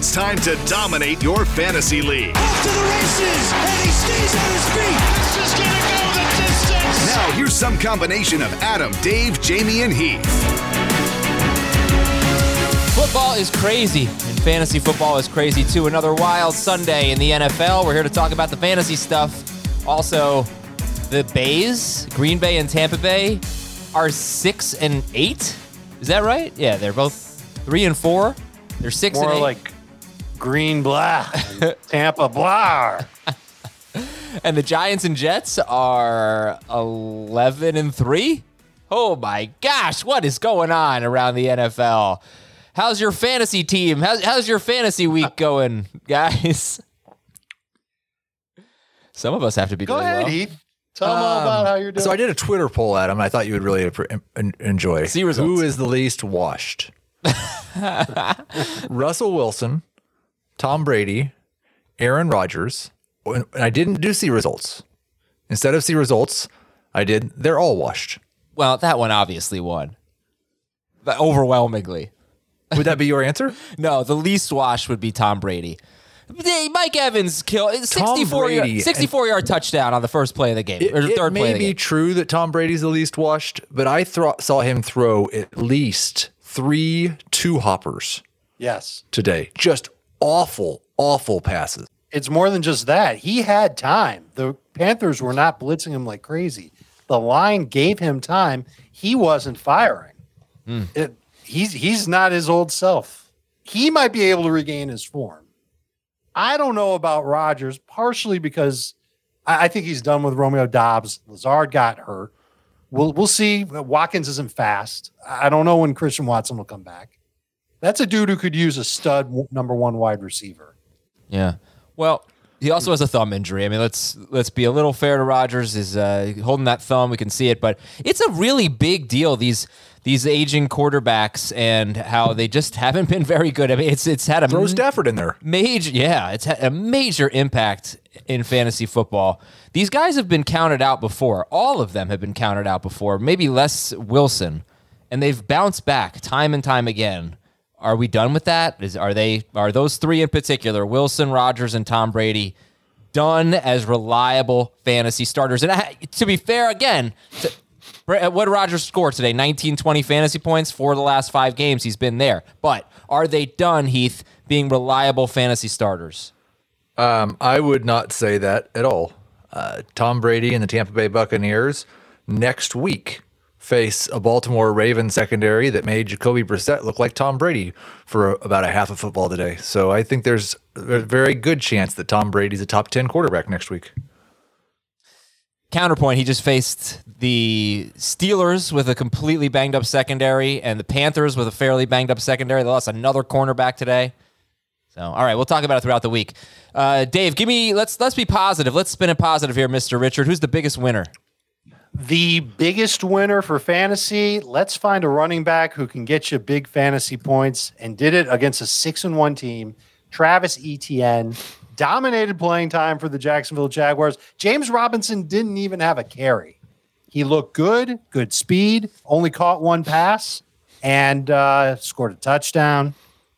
It's time to dominate your fantasy league. Off to the races, and he stays on his feet. This is gonna go the distance. Now, here's some combination of Adam, Dave, Jamie, and Heath. Football is crazy, and fantasy football is crazy too. Another wild Sunday in the NFL. We're here to talk about the fantasy stuff. Also, the Bays, Green Bay and Tampa Bay, are six and eight. Is that right? Yeah, they're both three and four. They're six More and eight. like green blah, Tampa blah. and the Giants and Jets are 11 and 3. Oh my gosh, what is going on around the NFL? How's your fantasy team? How's, how's your fantasy week going, guys? Some of us have to be Go doing ahead, well. Heath. Tell them all um, about how you're doing. So I did a Twitter poll, Adam. and I thought you would really enjoy. See results. Who is the least washed? Russell Wilson, Tom Brady, Aaron Rodgers. And I didn't do see results. Instead of see results, I did. They're all washed. Well, that one obviously won. But overwhelmingly. Would that be your answer? No, the least washed would be Tom Brady. Hey, Mike Evans killed 64 Brady yard, 64 yard touchdown on the first play of the game It, or third play may of the be game. true that Tom Brady's the least washed, but I thro- saw him throw at least three two hoppers yes. today. Just awful, awful passes. It's more than just that. He had time. The Panthers were not blitzing him like crazy. The line gave him time. He wasn't firing. Hmm. It, he's he's not his old self. He might be able to regain his form. I don't know about Rodgers, partially because I, I think he's done with Romeo Doubs. Lazard got hurt. We'll we'll see. Watkins isn't fast. I don't know when Christian Watson will come back. That's a dude who could use a stud number one wide receiver. Yeah. Well, he also has a thumb injury. I mean, let's let's be a little fair to Rodgers. Is uh, holding that thumb. We can see it, but it's a really big deal. These these aging quarterbacks and how they just haven't been very good. I mean, it's it's had a Throw Stafford in there. major yeah it's had a major impact in fantasy football these guys have been counted out before all of them have been counted out before maybe less wilson and they've bounced back time and time again are we done with that is are they are those three in particular wilson rodgers and tom brady done as reliable fantasy starters and I, to be fair again to, what did Rodgers score today? 19, 20 fantasy points for the last five games. He's been there. But are they done, Heath, being reliable fantasy starters? Um, I would not say that at all. Uh, Tom Brady and the Tampa Bay Buccaneers next week face a Baltimore Ravens secondary that made Jacoby Brissett look like Tom Brady for about a half of football today. So I think there's a very good chance that Tom Brady's a top 10 quarterback next week. Counterpoint, he just faced the Steelers with a completely banged up secondary and the Panthers with a fairly banged up secondary. They lost another cornerback today. So, all right, we'll talk about it throughout the week. Uh, Dave, give me let's let's be positive. Let's spin it positive here, Mister Richard. Who's the biggest winner? The biggest winner for fantasy. Let's find a running back who can get you big fantasy points and did it against a six and one team. Travis Etienne dominated playing time for the Jacksonville Jaguars. James Robinson didn't even have a carry. He looked good, good speed, only caught one pass and uh, scored a touchdown.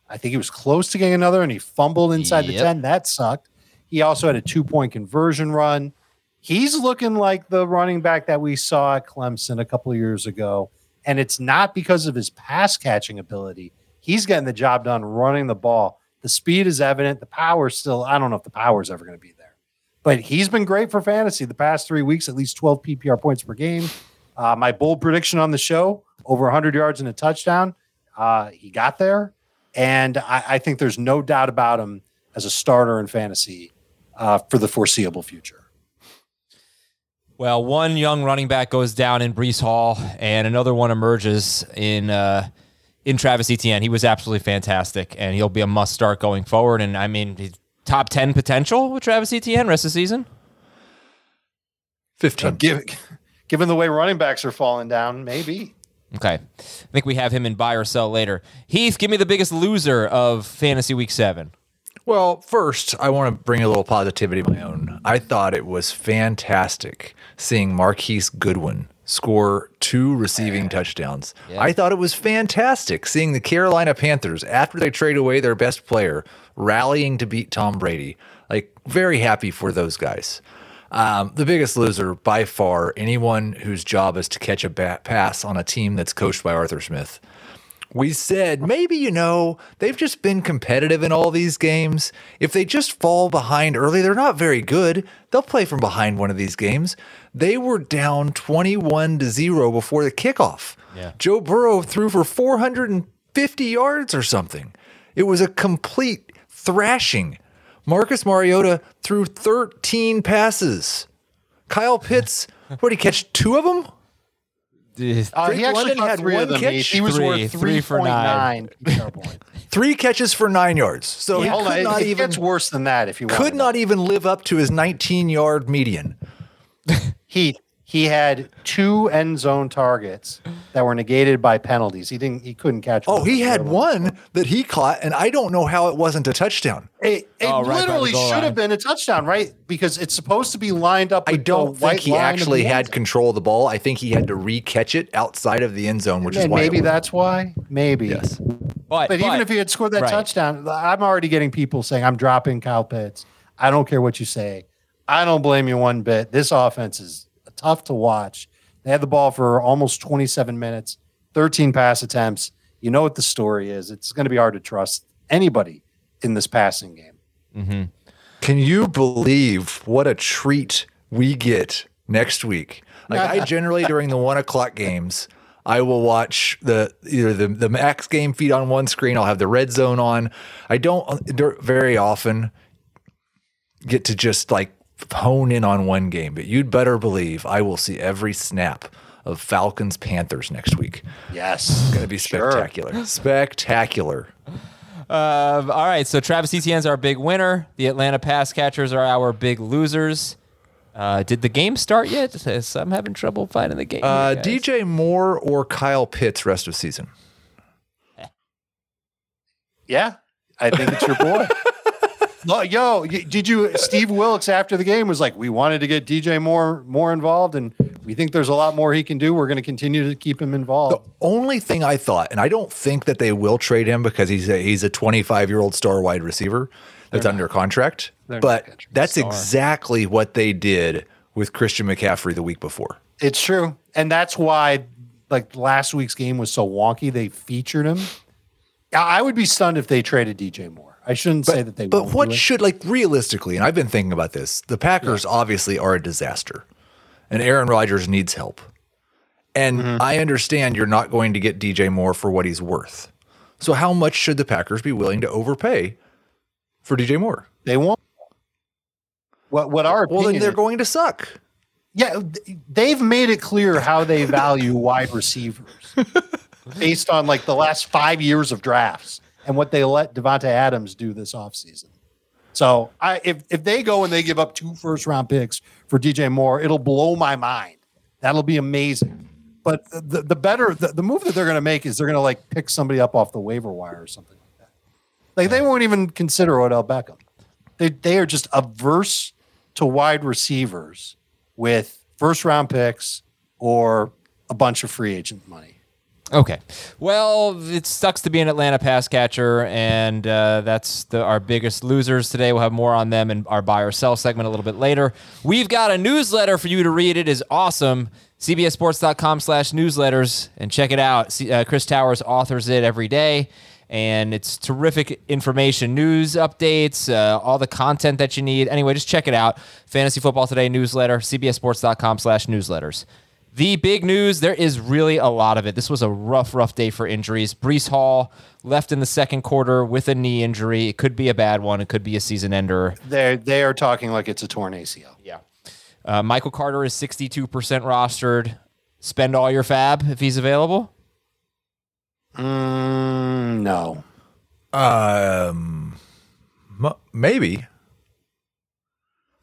I think he was close to getting another and he fumbled inside the 10. That sucked. He also had a two point conversion run. He's looking like the running back that we saw at Clemson a couple of years ago. And it's not because of his pass catching ability. He's getting the job done running the ball. The speed is evident. The power still, I don't know if the power is ever going to be there. But he's been great for fantasy the past three weeks, at least 12 PPR points per game. Uh, my bold prediction on the show over 100 yards and a touchdown. Uh, he got there. And I, I think there's no doubt about him as a starter in fantasy uh, for the foreseeable future. Well, one young running back goes down in Breece Hall, and another one emerges in uh, in Travis Etienne. He was absolutely fantastic, and he'll be a must start going forward. And I mean, top ten potential with Travis Etienne rest of the season. 15. Given, given the way running backs are falling down, maybe. Okay, I think we have him in buy or sell later. Heath, give me the biggest loser of fantasy week seven. Well, first, I want to bring a little positivity of my own. I thought it was fantastic seeing Marquise Goodwin score two receiving touchdowns. I thought it was fantastic seeing the Carolina Panthers, after they trade away their best player, rallying to beat Tom Brady. Like, very happy for those guys. Um, the biggest loser by far, anyone whose job is to catch a bat pass on a team that's coached by Arthur Smith. We said maybe, you know, they've just been competitive in all these games. If they just fall behind early, they're not very good. They'll play from behind one of these games. They were down 21 to 0 before the kickoff. Yeah. Joe Burrow threw for 450 yards or something. It was a complete thrashing. Marcus Mariota threw 13 passes. Kyle Pitts, what did he catch? Two of them? Uh, he actually London had three one of them. catch? Heath. He was Three, worth three for nine. 3.9 PPR points. Three catches for nine yards. So he could on, not it even gets worse than that if you could not even live up to his 19 yard median. He he had two end zone targets that were negated by penalties. He didn't. He couldn't catch. Oh, he had them. one that he caught, and I don't know how it wasn't a touchdown. It, it Oh, right literally should line. have been a touchdown, right? Because it's supposed to be lined up. I don't think he actually the end had control of the ball. I think he had to re-catch it outside of the end zone, which is why maybe that's why. Maybe. yes. But, But even if he had scored that right. touchdown, I'm already getting people saying I'm dropping Kyle Pitts. I don't care what you say. I don't blame you one bit. This offense is tough to watch. They had the ball for almost 27 minutes, 13 pass attempts. You know what the story is. It's going to be hard to trust anybody in this passing game. Can you believe what a treat we get next week? Like I generally during the one o'clock games, I will watch the either the the max game feed on one screen. I'll have the red zone on. I don't uh, very often get to just like hone in on one game, but you'd better believe I will see every snap of Falcons Panthers next week. Yes. It's going to be Sure. spectacular. Spectacular. Um, all right, so Travis Etienne's our big winner. The Atlanta pass catchers are our big losers. Uh, did the game start yet? I'm having trouble finding the game. Uh, here. DJ Moore or Kyle Pitts rest of season. Yeah, I think it's your boy. Yo, did you? Steve Wilks after the game was like, "We wanted to get DJ Moore more involved, and we think there's a lot more he can do. We're going to continue to keep him involved." The only thing I thought, and I don't think that they will trade him because he's a, he's a 25 year old star wide receiver that's under contract. They're But that's exactly what they did with Christian McCaffrey the week before. It's true, and that's why like last week's game was so wonky. They featured him. I I would be stunned if they traded DJ Moore. I shouldn't say that they. But won't what do it. should like realistically, and I've been thinking about this. The Packers obviously are a disaster, and Aaron Rodgers needs help. And Mm-hmm. I understand you're not going to get DJ Moore for what he's worth. So how much should the Packers be willing to overpay for DJ Moore? they won't? What what our Well, then they're is- going to suck. Yeah, they've made it clear how they value wide receivers based on like the last five years of drafts. And what they let Davante Adams do this offseason. So I if if they go and they give up two first round picks for DJ Moore, it'll blow my mind. That'll be amazing. But the, the better the, the move that they're going to make is they're going to like pick somebody up off the waiver wire or something like that. Like they won't even consider Odell Beckham. They they are just averse to wide receivers with first round picks or a bunch of free agent money. Okay. Well, it sucks to be an Atlanta pass catcher, and uh, that's the, our biggest losers today. We'll have more on them in our buy or sell segment a little bit later. We've got a newsletter for you to read. It is awesome. CBSSports.com slash newsletters, and check it out. See, uh, Chris Towers authors it every day, and it's terrific information, news updates, uh, all the content that you need. Anyway, just check it out. Fantasy Football Today newsletter, CBSSports.com slash newsletters. The big news, there is really a lot of it. This was a rough, rough day for injuries. Breece Hall left in the second quarter with a knee injury. It could be a bad one. It could be a season ender. They they are talking like it's a torn ACL. Yeah. Uh, Michael Carter is 62% rostered. Spend all your fab if he's available. Mm, no. Um, m- maybe.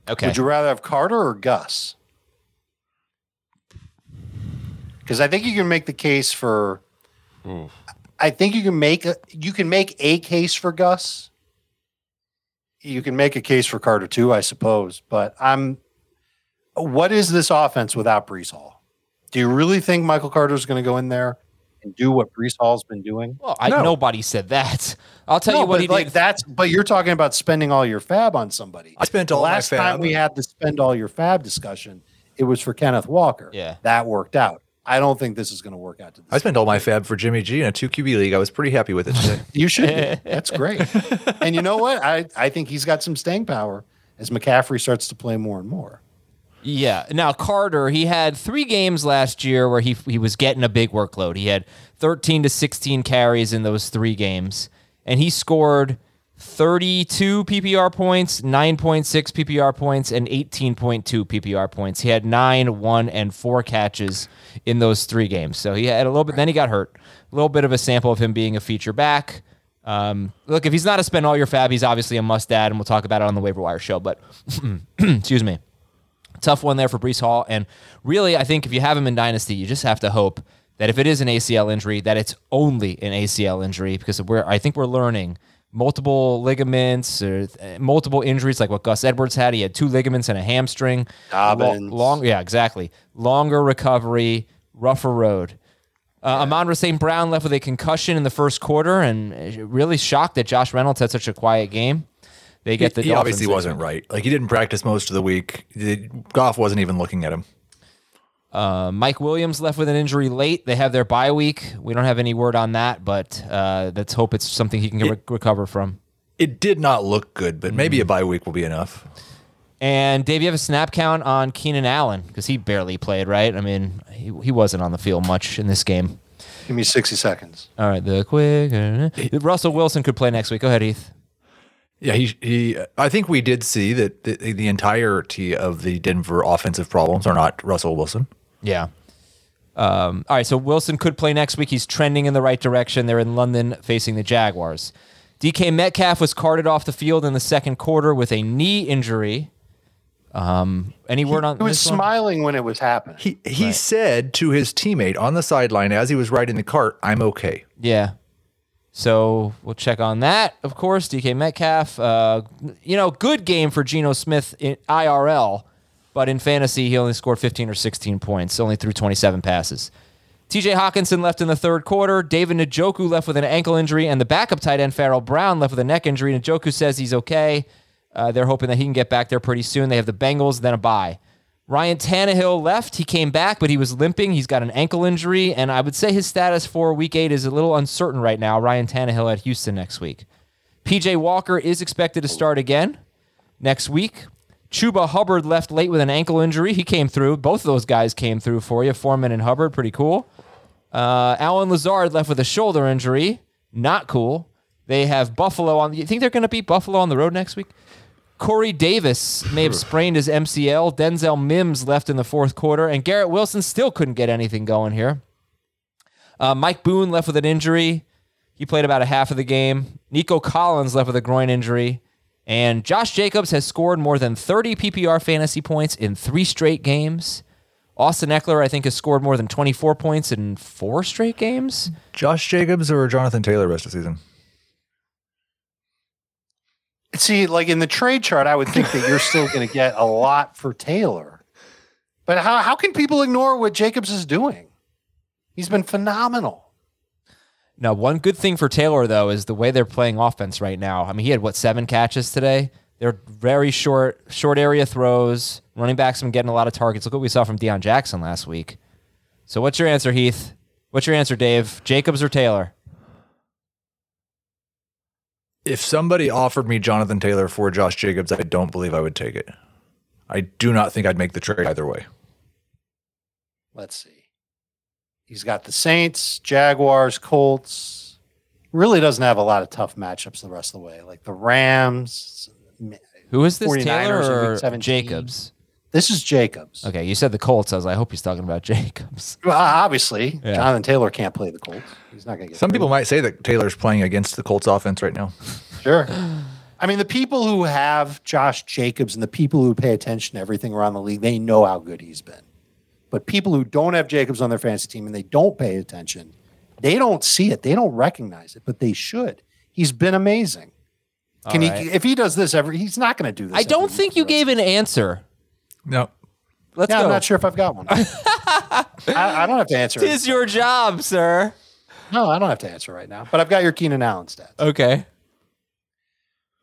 Okay. Would you rather have Carter or Gus? Because I think you can make the case for. I think you can make a you can make a case for Gus. You can make a case for Carter too, I suppose. But I'm. What is this offense without Breece Hall? Do you really think Michael Carter is going to go in there and do what Breece Hall's been doing? well, I, No. nobody said that. I'll tell No, you what he like did. that's. But you're talking about spending all your fab on somebody. I spent The all my last time we had the spend all your fab discussion, it was for Kenneth Walker. Yeah. that worked out. I don't think this is going to work out. To this. I spent all my fab for Jimmy G in a two QB league. I was pretty happy with it today. You should. Be. That's great. and you know what? I I think he's got some staying power as McCaffrey starts to play more and more. Yeah. Now Carter, he had three games last year where he he was getting a big workload. He had 13 to 16 carries in those three games, and he scored 32 PPR points, 9.6 PPR points, and 18.2 PPR points. He had nine, one, and four catches in those three games. So he had a little bit. Then he got hurt. A little bit of a sample of him being a feature back. Um, look, if he's not a spend all your fab, he's obviously a must add, and we'll talk about it on the waiver wire show. But excuse me tough one there for Breece Hall. And really, I think if you have him in Dynasty, you just have to hope that if it is an ACL injury, that it's only an ACL injury because we're I think we're learning multiple ligaments or uh, multiple injuries like what Gus Edwards had. He had two ligaments and a hamstring. Dobbins. long, yeah, exactly. Longer recovery, rougher road. Uh, Amon St. Brown left with a concussion in the first quarter, and uh, really shocked that Josh Reynolds had such a quiet game. They get the he obviously wasn't right. Like he didn't practice most of the week. The, Goff wasn't even looking at him. Uh, Mike Williams left with an injury late. They have their bye week. We don't have any word on that, but uh, let's hope it's something he can re- recover from. It did not look good, but Mm. maybe a bye week will be enough. And Dave, you have a snap count on Keenan Allen because he barely played, right? I mean, he, he wasn't on the field much in this game. Give me sixty seconds. All right, the quick. Russell Wilson could play next week. Go ahead, Heath. Yeah, he he. I think we did see that the, the entirety of the Denver offensive problems are not Russell Wilson. Yeah. Um, all right, so Wilson could play next week. He's trending in the right direction. They're in London facing the Jaguars. DK Metcalf was carted off the field in the second quarter with a knee injury. Um, any word on He was this one? smiling when it was happening. He he said to his teammate on the sideline as he was riding the cart, "I'm okay." Yeah. So we'll check on that, of course. DK Metcalf, uh, you know, good game for Geno Smith in IRL, but in fantasy, he only scored 15 or 16 points, only threw 27 passes. TJ Hockenson left in the third quarter. David Njoku left with an ankle injury, and the backup tight end, Farrell Brown, left with a neck injury. Njoku says he's okay. Uh, they're hoping that he can get back there pretty soon. They have the Bengals, then a bye. Ryan Tannehill left. He came back, but he was limping. He's got an ankle injury, and I would say his status for week eight is a little uncertain right now. Ryan Tannehill at Houston next week. PJ Walker is expected to start again next week. Chuba Hubbard left late with an ankle injury. He came through. Both of those guys came through for you. Foreman and Hubbard, pretty cool. Uh, Allen Lazard left with a shoulder injury. Not cool. They have Buffalo on. You think they're going to beat Buffalo on the road next week? Corey Davis may have sprained his MCL. Denzel Mims left in the fourth quarter, and Garrett Wilson still couldn't get anything going here. Uh, Mike Boone left with an injury. He played about a half of the game. Nico Collins left with a groin injury. And Josh Jacobs has scored more than 30 PPR fantasy points in three straight games. Austin Ekeler, I think, has scored more than 24 points in four straight games. Josh Jacobs or Jonathan Taylor rest of the season? See, like in the trade chart, I would think that you're still going to get a lot for Taylor. But how, how can people ignore what Jacobs is doing? He's been phenomenal. Now, one good thing for Taylor, though, is the way they're playing offense right now. I mean, he had, what, seven catches today? They're very short, short area throws. Running backs have been getting a lot of targets. Look what we saw from Deon Jackson last week. So, what's your answer, Heath? What's your answer, Dave? Jacobs or Taylor? If somebody offered me Jonathan Taylor for Josh Jacobs, I don't believe I would take it. I do not think I'd make the trade either way. Let's see. He's got the Saints, Jaguars, Colts. Really doesn't have a lot of tough matchups the rest of the way, like the Rams. Who is this, 49ers Taylor or 17. Jacobs? This is Jacobs. Okay, you said the Colts. I was like, I hope he's talking about Jacobs. Well, obviously, Yeah. Jonathan Taylor can't play the Colts. He's not going to get. Some three. people might say that Taylor's playing against the Colts offense right now. Sure. I mean, the people who have Josh Jacobs and the people who pay attention to everything around the league, they know how good he's been. But people who don't have Jacobs on their fantasy team and they don't pay attention, they don't see it. They don't recognize it, but they should. He's been amazing. Can All right. he? If he does this every, he's not going to do this. I don't think you for the rest gave an answer. No. Let's Yeah, go. I'm not sure if I've got one. I, I don't have to answer. It It. is your job, sir. No, I don't have to answer right now. But I've got your Keenan Allen stats. Okay.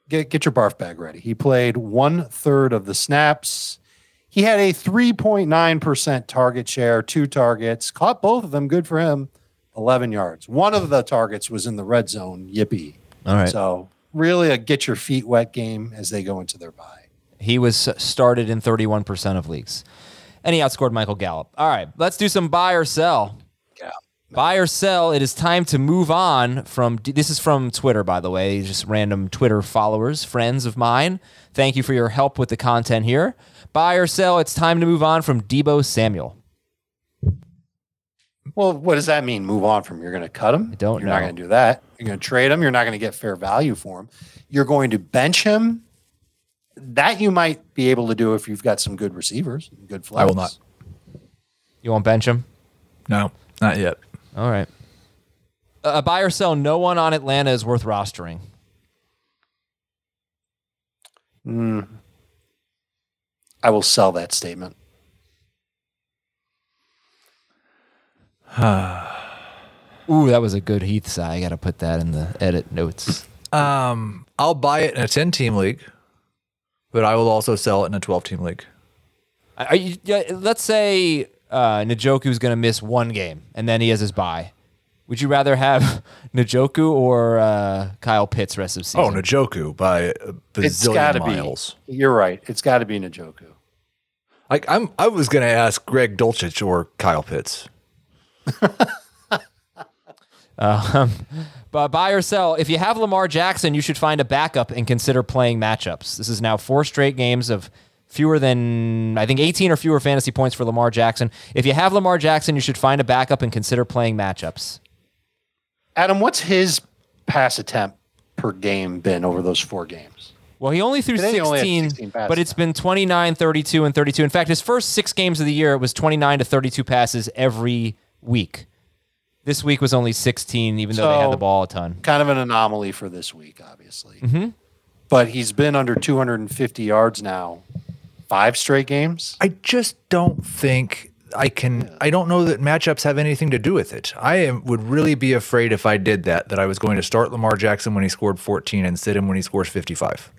Get get your barf bag ready. He played one third of the snaps. He had a 3.9% target share, two targets, caught both of them. Good for him. 11 yards. One of the targets was in the red zone. Yippee. All right. So, really a get your feet wet game as they go into their bye. He was uh, started in 31% of leagues. And he outscored Michael Gallup. All right, let's do some buy or sell. Yeah. Buy or sell. It is time to move on from. This is from Twitter, by the way. Just random Twitter followers, friends of mine. Thank you for your help with the content here. Buy or sell. It's time to move on from Deebo Samuel. Well, what does that mean? Move on from you're going to cut him? I don't You're know. not going to do that. You're going to trade him. You're not going to get fair value for him. You're going to bench him. That you might be able to do if you've got some good receivers, good flex. I will not. You won't bench him? No, not yet. All right. A buy or sell. No one on Atlanta is worth rostering. Mm. I will sell that statement. Ooh, that was a good Heath sigh. I got to put that in the edit notes. Um, I'll buy it in a 10 team league, but I will also sell it in a 12 team league. Are you, yeah, let's say uh, Njoku's going to miss one game and then he has his bye. Would you rather have Njoku or uh, Kyle Pitts rest of season? Oh, Njoku by a It's bazillion miles. be. You're right. It's got to be Njoku. Like I'm, I was gonna ask Greg Dulcich or Kyle Pitts. Um, but buy or sell. If you have Lamar Jackson, you should find a backup and consider playing matchups. This is now four straight games of fewer than I think 18 or fewer fantasy points for Lamar Jackson. If you have Lamar Jackson, you should find a backup and consider playing matchups. Adam, what's his pass attempt per game been over those four games? Well, he only threw Today he only 16, 16 passes but it's been 29, 32, and 32. In fact, his first six games of the year, it was 29 to 32 passes every week. This week was only 16, even though they had the ball a ton. Kind of an anomaly for this week, obviously. Mm-hmm. But he's been under 250 yards now, five straight games. I just don't think I can. I don't know that matchups have anything to do with it. I am, would really be afraid if I did that that I was going to start Lamar Jackson when he scored 14 and sit him when he scores 55.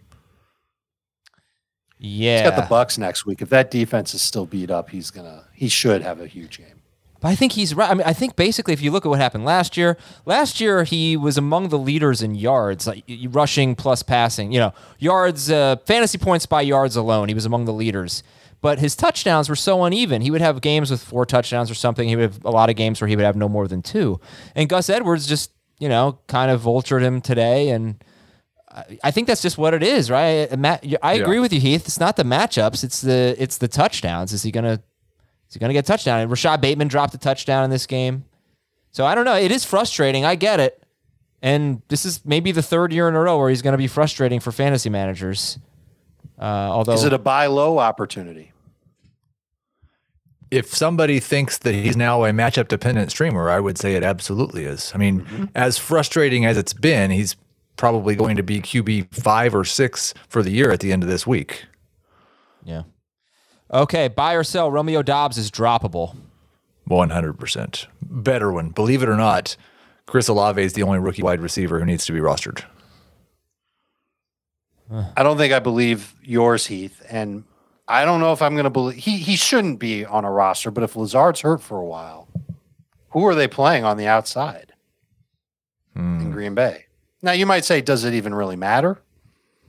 Yeah. He's got the Bucs next week. If that defense is still beat up, he's gonna he should have a huge game. But I think he's right. I mean, I think basically, if you look at what happened last year, last year he was among the leaders in yards, like y- y- rushing plus passing. You know, yards, uh, fantasy points by yards alone. He was among the leaders. But his touchdowns were so uneven. He would have games with four touchdowns or something. He would have a lot of games where he would have no more than two. And Gus Edwards just, you know, kind of vultured him today. And I- think that's just what it is, right? Uh, Matt, I agree Yeah. with you, Heath. It's not the matchups; it's the it's the touchdowns. Is he gonna is he gonna get a touchdown? And Rashod Bateman dropped a touchdown in this game, so I don't know. It is frustrating. I get it, And this is maybe the third year in a row where he's going to be frustrating for fantasy managers. Uh, although Is it a buy low opportunity? if somebody thinks that he's now a matchup dependent streamer, I would say it absolutely is. I mean, as frustrating as it's been, he's probably going to be QB five or six for the year at the end of this week. yeah. Okay, buy or sell. Romeo Doubs is droppable. 100%. Better one. Believe it or not, Chris Olave is the only rookie wide receiver who needs to be rostered. I don't think I believe yours, Heath. And I don't know if I'm going to believe he, he shouldn't be on a roster, but if Lazard's hurt for a while, who are they playing on the outside in hmm. Green Bay? Now, you might say, does it even really matter?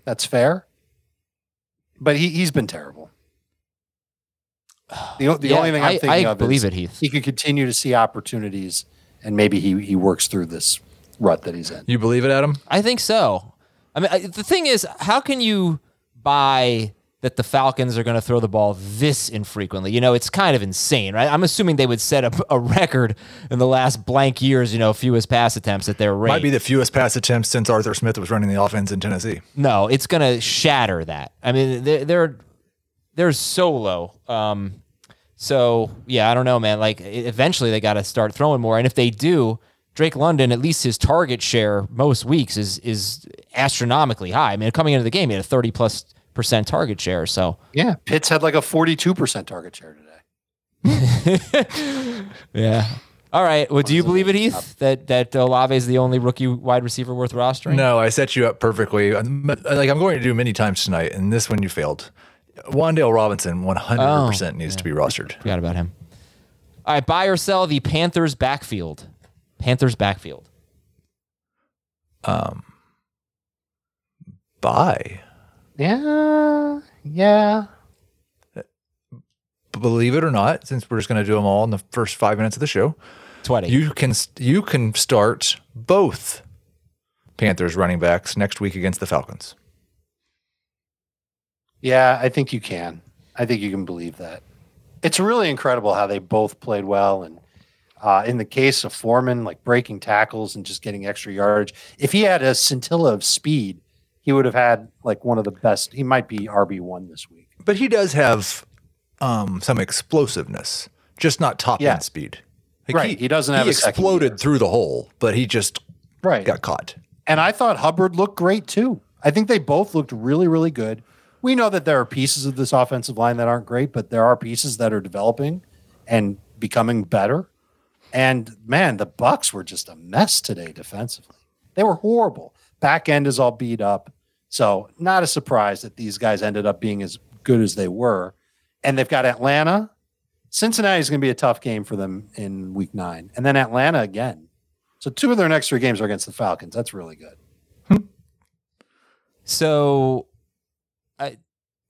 That's fair. But he, he's been terrible. The, the Yeah, only thing I'm I- thinking I of believe is it, Heath. he could continue to see opportunities and maybe he, he works through this rut that he's in. You believe it, Adam? I think so. I mean, I, the thing is, how can you buy that the Falcons are going to throw the ball this infrequently? You know, it's kind of insane, right? I'm assuming they would set up a record in the last blank years, you know, fewest pass attempts at their rate. Might be the fewest pass attempts since Arthur Smith was running the offense in Tennessee. no, it's going to shatter that. I mean, they're they're, they're so low. Um, so yeah, I don't know, man. Like, eventually they got to start throwing more, and if they do. Drake London, at least his target share most weeks is is astronomically high. I mean, coming into the game, he had a thirty plus percent target share. So Yeah. Pitts had like a 42% target share today. yeah. All right. Well, do you believe it, Heath? That that Olave is the only rookie wide receiver worth rostering? No, I set you up perfectly. I'm- Like I'm going to do many times tonight, and this one you failed. Wan'Dale Robinson, 100% needs to be rostered. Forgot about him. All right. Buy or sell the Panthers backfield. Panthers backfield. Um, Buy. Yeah. Yeah. Believe it or not, since we're just going to do them all in the first five minutes of the show, Twenty. you can you can start both Panthers running backs next week against the Falcons. Yeah, I think you can. I think you can believe that. It's really incredible how they both played well. And uh, in the case of Foreman, like breaking tackles and just getting extra yardage, if he had a scintilla of speed, he would have had like one of the best. He might be RB1 this week. But he does have um, some explosiveness, just not top Yeah. end speed. Like Right, he doesn't have He exploded through the hole, but he just Right. got caught. And I thought Hubbard looked great too. I think they both looked really, really good. We know that there are pieces of this offensive line that aren't great, but there are pieces that are developing and becoming better. And man, the Bucs were just a mess today defensively. They were horrible. Back end is all beat up. So not a surprise that these guys ended up being as good as they were. And they've got Atlanta. Cincinnati is going to be a tough game for them in week nine. And then Atlanta again. So two of their next three games are against the Falcons. That's really good. Hmm. So, I,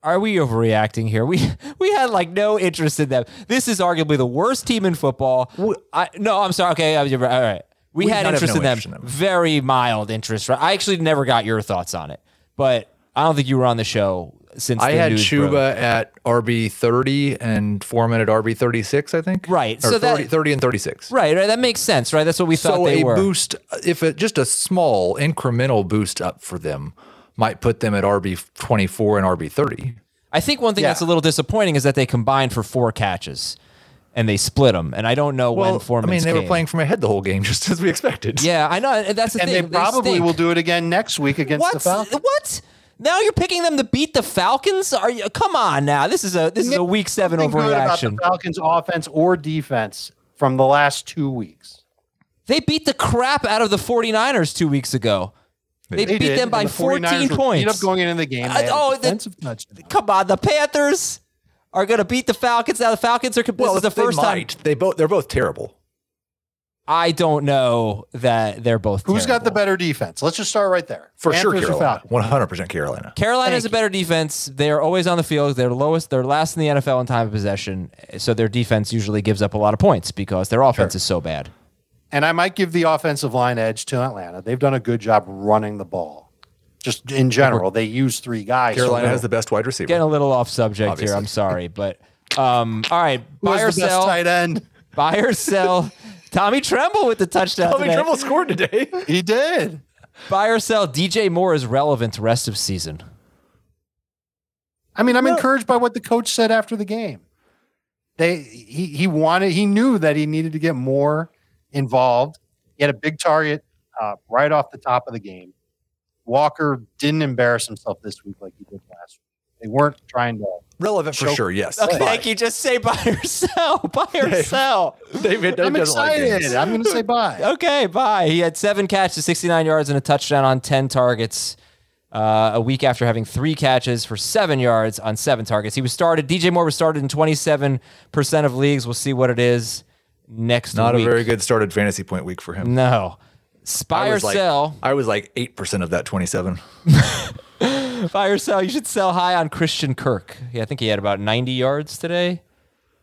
are we overreacting here? We we had like no interest in them. This is arguably the worst team in football. I, no, I'm sorry. Okay, I was- all right. We, We had interest, no in, them, interest in them. Very mild interest. Right? I actually never got your thoughts on it, but I don't think you were on the show since I had Chuba broke. at RB 30 and Foreman at RB 36, I think. Right, Or so that- 30, 30 and 36. Right, right. That makes sense, right? That's what we thought So they a were. boost, if it just a small incremental boost up for them, might put them at RB 24 and RB 30. I think one thing Yeah. that's a little disappointing is that they combined for four catches, and they split them. And I don't know when Well, I mean, they were playing from ahead the whole game, just as we expected. Yeah, I know. and That's the And thing. they probably stink. will do it again next week against What? the Falcons. What? Now you're picking them to beat the Falcons? Are you? Come on, now. This is a this is a week seven Nothing good about overreaction. the Falcons offense or defense from the last two weeks. They beat the crap out of the 49ers two weeks ago. They, They beat did, them by the 14 49ers were beat up going into the game. They I- had a oh, the- touchdown. Come on, the Panthers are going to beat the Falcons. Now the Falcons are. Well, this is the they first time. They both they're both terrible. I don't know that they're both. Who's got the better defense? Let's just start right there. For sure, Panthers or Carolina. 100% Carolina. Carolina has a better defense. They're always on the field. They're lowest. They're last in the NFL in time of possession. So their defense usually gives up a lot of points because their offense is so bad. And I might give the offensive line edge to Atlanta. They've done a good job running the ball. Just in general, they use three guys. Carolina they'll- has the best wide receiver. Getting a little off subject here. I'm sorry, but um, all right. Buy has or sell. tight end. Buy or sell. Tommy Tremble with the touchdown. Tommy today. Tremble scored today. He did. Buy or sell. DJ Moore is relevant rest of season. I mean, I'm encouraged by what the coach said after the game. They he he wanted he knew that he needed to get more involved. He had a big target uh, right off the top of the game. Walker didn't embarrass himself this week like he did last week. They weren't trying to. Relevant for sure. Yes. Okay, thank you. Just say buy or sell. Buy or sell. David I'm doesn't like excited. I'm going to say bye. Okay, bye. He had seven catches, 69 yards, and a touchdown on 10 targets. Uh, a week after having three catches for seven yards on seven targets, he was started. DJ Moore was started in 27% of leagues. We'll see what it is next Not week. a very good started fantasy point week for him. No. I Buy or was like, sell. I was like eight percent of that twenty-seven. Buy or sell. You should sell high on Christian Kirk. Yeah, I think he had about 90 yards today.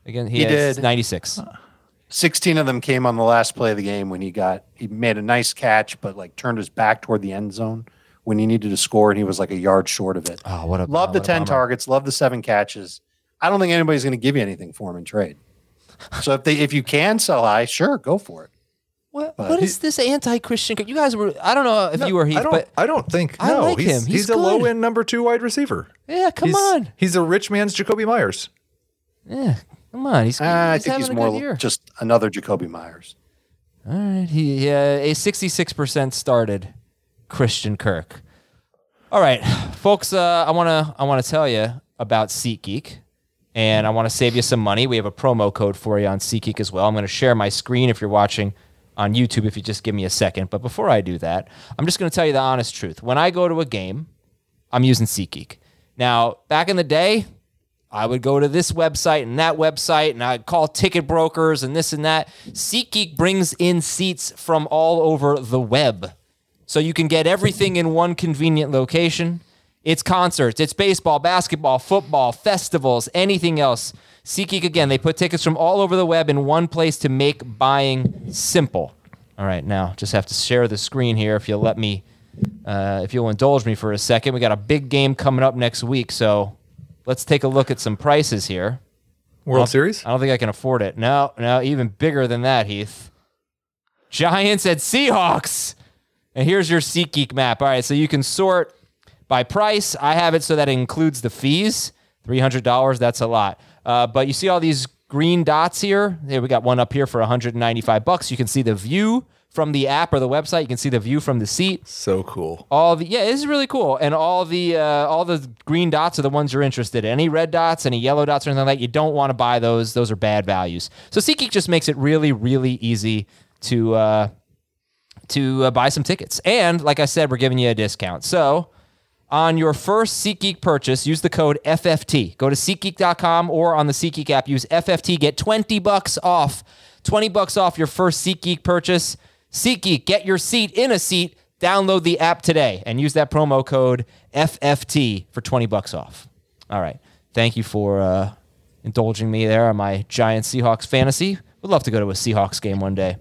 Again, he, He had did. 96. 16 of them came on the last play of the game when he got he made a nice catch, but like turned his back toward the end zone when he needed to score, and he was like a yard short of it. Oh, what a love oh, the what 10 bummer. targets, love the seven catches. I don't think anybody's going to give you anything for him in trade. So if they if you can sell high, sure, go for it. What, But what is this anti-Christian? You guys were. I don't know if you were he, I don't. but I don't think. I no, like he's, him. He's He's, a low-end number two wide receiver. yeah, come he's, on. He's a rich man's Jakobi Meyers. Yeah, come on. He's, Uh, I think he's more just another Jakobi Meyers. All right, he uh, a sixty-six percent started Christian Kirk. All right, folks. Uh, I wanna I wanna tell you about SeatGeek, and I want to save you some money. We have a promo code for you on SeatGeek as well. I'm gonna share my screen if you're watching on YouTube. If you just give me a second, but before I do that, I'm just gonna tell you the honest truth. When I go to a game, I'm using SeatGeek. Now, back in the day, I would go to this website and that website and I'd call ticket brokers and this and that. SeatGeek brings in seats from all over the web. So you can get everything in one convenient location. It's concerts, it's baseball, basketball, football, festivals, anything else. SeatGeek, again, they put tickets from all over the web in one place to make buying simple. All right, now just have to share the screen here if you'll let me, uh, if you'll indulge me for a second. We got a big game coming up next week, so let's take a look at some prices here. World Series. I don't think I can afford it. No, no, even bigger than that, Heath. Giants at Seahawks. And here's your SeatGeek map. All right, so you can sort by price. I have it so that it includes the fees. $300, that's a lot. Uh, but you see all these green dots here? Here we got one up here for 195 bucks. You can see the view from the app or the website. You can see the view from the seat So cool. all the yeah, this is really cool. And all the uh, all the green dots are the ones you're interested in. Any red dots, any yellow dots, or anything like that, you don't want to buy those. Those are bad values. So SeatGeek just makes it really, really easy to uh, to uh, buy some tickets. And like I said, we're giving you a discount. So on your first SeatGeek purchase, use the code FFT. Go to SeatGeek.com or on the SeatGeek app, use FFT. Get 20 bucks off. 20 bucks off your first SeatGeek purchase. SeatGeek, get your seat in a seat. Download the app today and use that promo code FFT for 20 bucks off. All right. Thank you for uh, indulging me there on my Giant Seahawks fantasy. Would love to go to a Seahawks game one day.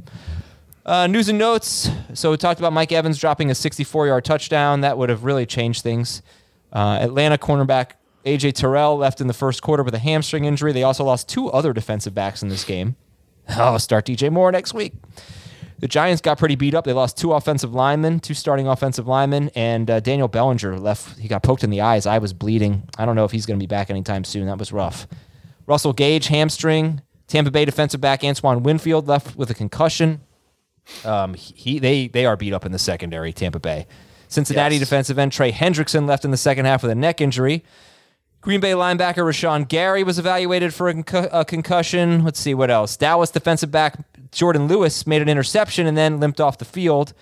Uh, news and notes. So we talked about Mike Evans dropping a 64-yard touchdown. That would have really changed things. Uh, Atlanta cornerback AJ Terrell left in the first quarter with a hamstring injury. They also lost two other defensive backs in this game. Oh, start DJ Moore next week. The Giants got pretty beat up. They lost two offensive linemen, two starting offensive linemen, and uh, Daniel Bellinger left. He got poked in the eyes. Eye was bleeding. I don't know if he's going to be back anytime soon. That was rough. Russell Gage hamstring. Tampa Bay defensive back Antoine Winfield left with a concussion. Um, he they they are beat up in the secondary. Tampa Bay, Cincinnati Yes. defensive end Trey Hendrickson left in the second half with a neck injury. Green Bay linebacker Rashan Gary was evaluated for a, concu- a concussion. Let's see what else. Dallas defensive back Jourdan Lewis made an interception and then limped off the field.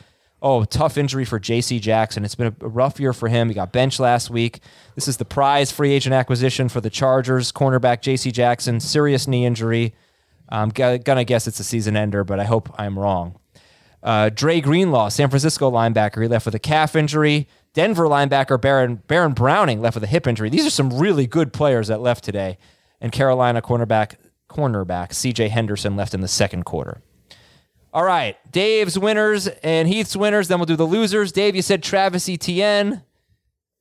Oh, tough injury for J.C. Jackson. It's been a rough year for him. He got benched last week. This is the prize free agent acquisition for the Chargers. Cornerback J.C. Jackson, serious knee injury. I'm gonna guess it's a season ender, but I hope I'm wrong. Uh, Dre Greenlaw, San Francisco linebacker, he left with a calf injury. Denver linebacker Baron Baron Browning left with a hip injury. These are some really good players that left today. And Carolina cornerback cornerback C.J. Henderson left in the second quarter. All right, Dave's winners and Heath's winners. Then we'll do the losers. Dave, you said Travis Etienne.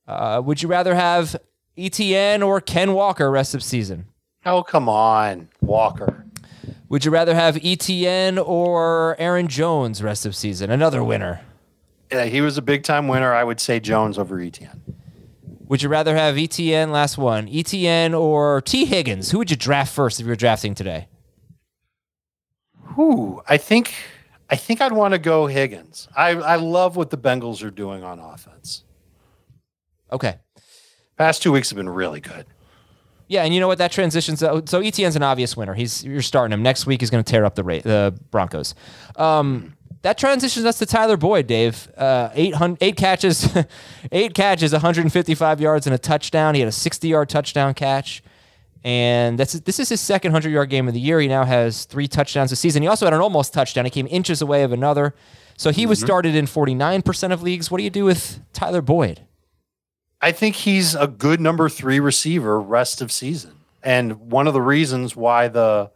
Uh, would you rather have Etienne or Ken Walker rest of season? Oh, come on, Walker. Would you rather have Etienne or Aaron Jones rest of season? Another winner. Yeah, he was a big time winner. I would say Jones over Etienne. Would you rather have Etienne, last one, Etienne or T. Higgins? Who would you draft first if you were drafting today? Who I think I think I'd want to go Higgins. I, I love what the Bengals are doing on offense. Okay. Past two weeks have been really good. Yeah, and you know what? That transitions. So Etienne's an obvious winner. He's you're starting him next week. He's going to tear up the the Broncos. Um, that transitions us to Tyler Boyd, Dave. Uh, eight, eight catches, eight catches, 155 yards and a touchdown. He had a 60 yard touchdown catch. And that's this is his second 100 yard game of the year. He now has three touchdowns this season. He also had an almost touchdown. He came inches away of another. So he was started in 49% of leagues. What do you do with Tyler Boyd? I think he's a good number three receiver rest of season. And one of the reasons why the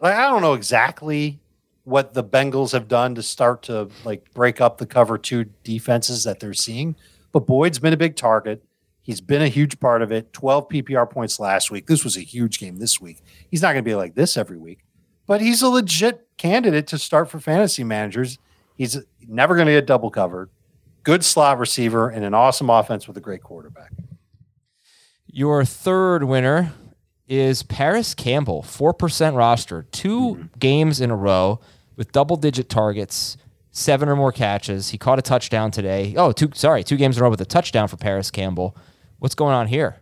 like I don't know exactly what the Bengals have done to start to like break up the cover two defenses that they're seeing. But Boyd's been a big target. He's been a huge part of it. 12 PPR points last week. This was a huge game this week. He's not going to be like this every week, but he's a legit candidate to start for fantasy managers. He's never going to get double covered. Good slot receiver and an awesome offense with a great quarterback. Your third winner is Parris Campbell, 4% roster, 2 mm-hmm. games in a row with double digit targets, seven or more catches. He caught a touchdown today. Oh, two sorry, two games in a row with a touchdown for Parris Campbell. What's going on here?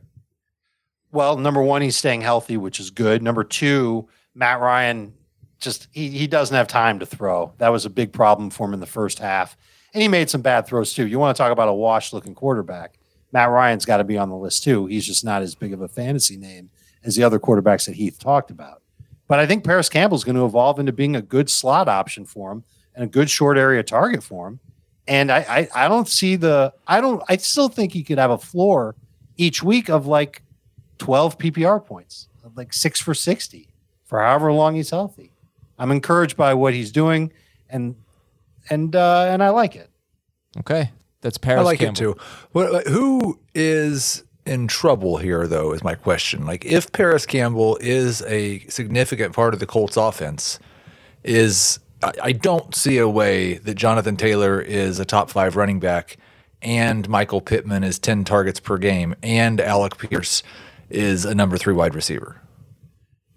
Well, number one, he's staying healthy, which is good. Number two, Matt Ryan just he, he doesn't have time to throw. That was a big problem for him in the first half. And he made some bad throws too. You want to talk about a wash looking quarterback. Matt Ryan's got to be on the list too. He's just not as big of a fantasy name as the other quarterbacks that Heath talked about. But I think Parris Campbell's going to evolve into being a good slot option for him and a good short area target for him. And I, I, I don't see the I don't I still think he could have a floor each week of like 12 PPR points, like six for 60 for however long he's healthy. I'm encouraged by what he's doing and and uh and I like it. Okay. That's Parris. I like Campbell. it too. What, who is in trouble here, though, is my question. Like, if Parris Campbell is a significant part of the Colts offense, is I, I don't see a way that Jonathan Taylor is a top five running back and Michael Pittman is 10 targets per game and Alec Pierce is a number three wide receiver.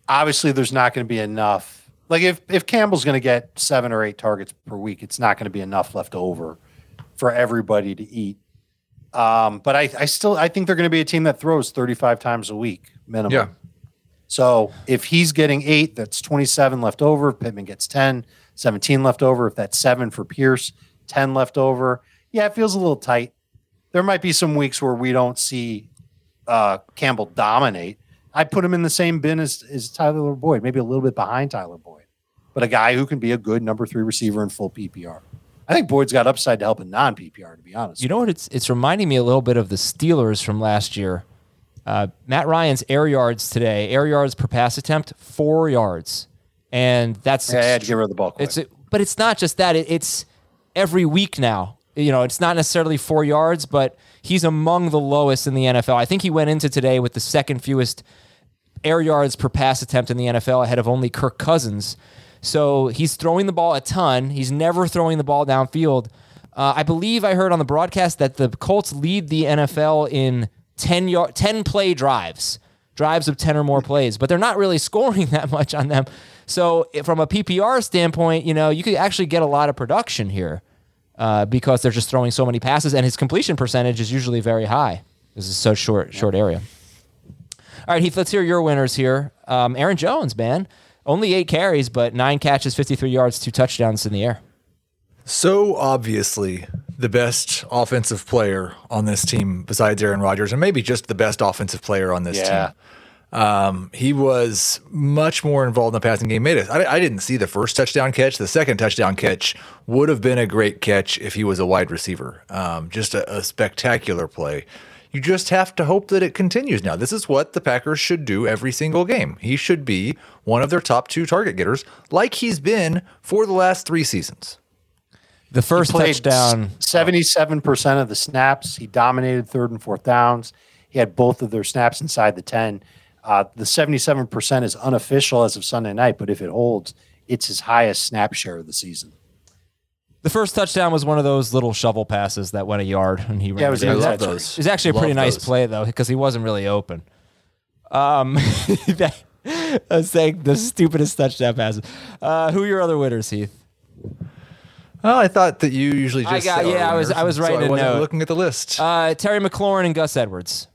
Obviously, there's not going to be enough. Like, if, if Campbell's going to get seven or eight targets per week, it's not going to be enough left over for everybody to eat. Um, but I, I still I think they're going to be a team that throws 35 times a week minimum. Yeah. So if he's getting eight, that's 27 left over. Pittman gets 10, 17 left over. If that's seven for Pierce, 10 left over. Yeah, it feels a little tight. There might be some weeks where we don't see uh, Campbell dominate. I put him in the same bin as, as Tyler Boyd, maybe a little bit behind Tyler Boyd, but a guy who can be a good number three receiver in full PPR. I think Boyd's got upside to help in non PPR. To be honest, you know what? It's it's reminding me a little bit of the Steelers from last year. Uh, Matt Ryan's air yards today, air yards per pass attempt, four yards, and that's yeah, I had to get rid of the ball. Quick. It's but it's not just that. It, it's every week now. You know, it's not necessarily four yards, but he's among the lowest in the NFL. I think he went into today with the second fewest air yards per pass attempt in the NFL, ahead of only Kirk Cousins. So he's throwing the ball a ton. He's never throwing the ball downfield. Uh, I believe I heard on the broadcast that the Colts lead the NFL in 10, yard, 10 play drives, drives of 10 or more plays, but they're not really scoring that much on them. So from a PPR standpoint, you know, you could actually get a lot of production here uh, because they're just throwing so many passes, and his completion percentage is usually very high. This is so short, short area. All right, Heath, let's hear your winners here. Um, Aaron Jones, man. Only eight carries, but nine catches, 53 yards, two touchdowns in the air. So obviously the best offensive player on this team besides Aaron Rodgers, and maybe just the best offensive player on this yeah. team. Um, he was much more involved in the passing game. Made it. I, I, didn't see the first touchdown catch. The second touchdown catch would have been a great catch if he was a wide receiver. Um, just a, a spectacular play. You just have to hope that it continues now. This is what the Packers should do every single game. He should be one of their top two target getters, like he's been for the last three seasons. The first touchdown. 77% of the snaps. He dominated third and fourth downs. He had both of their snaps inside the 10. Uh, the 77% is unofficial as of Sunday night, but if it holds, it's his highest snap share of the season. The first touchdown was one of those little shovel passes that went a yard, and he ran. Yeah, it was it. I love those. It was actually a pretty Love nice those. play though, because he wasn't really open. Um, that, I was saying the stupidest touchdown passes. Uh, who are your other winners, Heath? Well, I thought that you usually just I got- yeah, I was- I was so writing a wasn't note. Looking at the list. Uh, Terry McLaurin and Gus Edwards.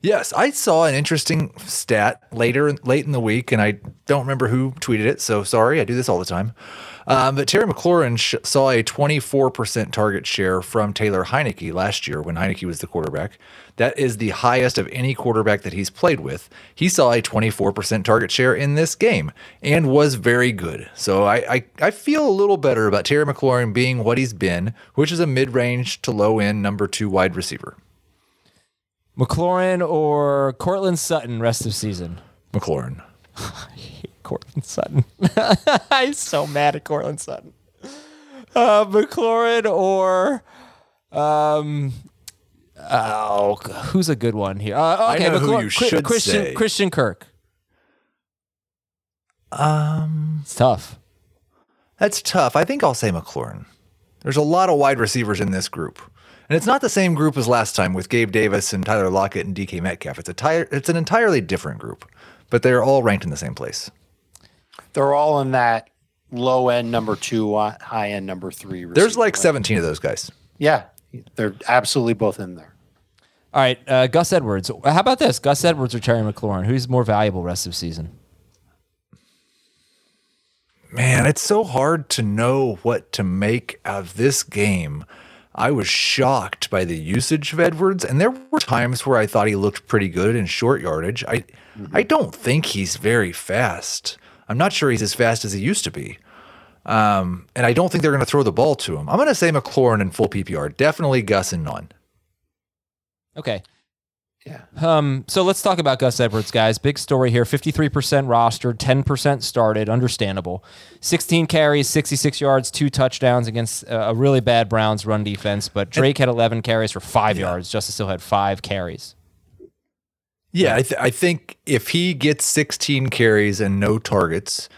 Yes, I saw an interesting stat later, late in the week, and I don't remember who tweeted it. So sorry, I do this all the time. Um, but Terry McLaurin sh- saw a 24% target share from Taylor Heinicke last year when Heinicke was the quarterback. That is the highest of any quarterback that he's played with. He saw a 24% target share in this game and was very good. So I, I, I feel a little better about Terry McLaurin being what he's been, which is a mid range to low end number two wide receiver. McLaurin or Courtland Sutton rest of season? McLaurin. I hate Courtland Sutton. I'm so mad at Courtland Sutton. Uh, McLaurin or um oh who's a good one here? Uh, okay, know who you should Christian say. Christian Kirk. Um, It's tough. That's tough. I think I'll say McLaurin. There's a lot of wide receivers in this group. And it's not the same group as last time with Gabe Davis and Tyler Lockett and DK Metcalf. It's a tire, it's an entirely different group, but they're all ranked in the same place. They're all in that low end number two, uh, high end number three. There's like range. 17 of those guys. Yeah, they're absolutely both in there. All right, uh, Gus Edwards. How about this? Gus Edwards or Terry McLaurin? Who's more valuable rest of season? Man, it's so hard to know what to make of this game. I was shocked by the usage of Edwards, and there were times where I thought he looked pretty good in short yardage. I I don't think he's very fast. I'm not sure he's as fast as he used to be. Um, and I don't think they're going to throw the ball to him. I'm going to say McLaurin in full PPR. Definitely Gus and none. Okay. Yeah. Um, so let's talk about Gus Edwards, guys. Big story here. 53% rostered, 10% started. Understandable. 16 carries, 66 yards, two touchdowns against a really bad Browns run defense. But Drake had 11 carries for five yards. Justice Hill had five carries. Yeah, I, th- I think if he gets 16 carries and no targets,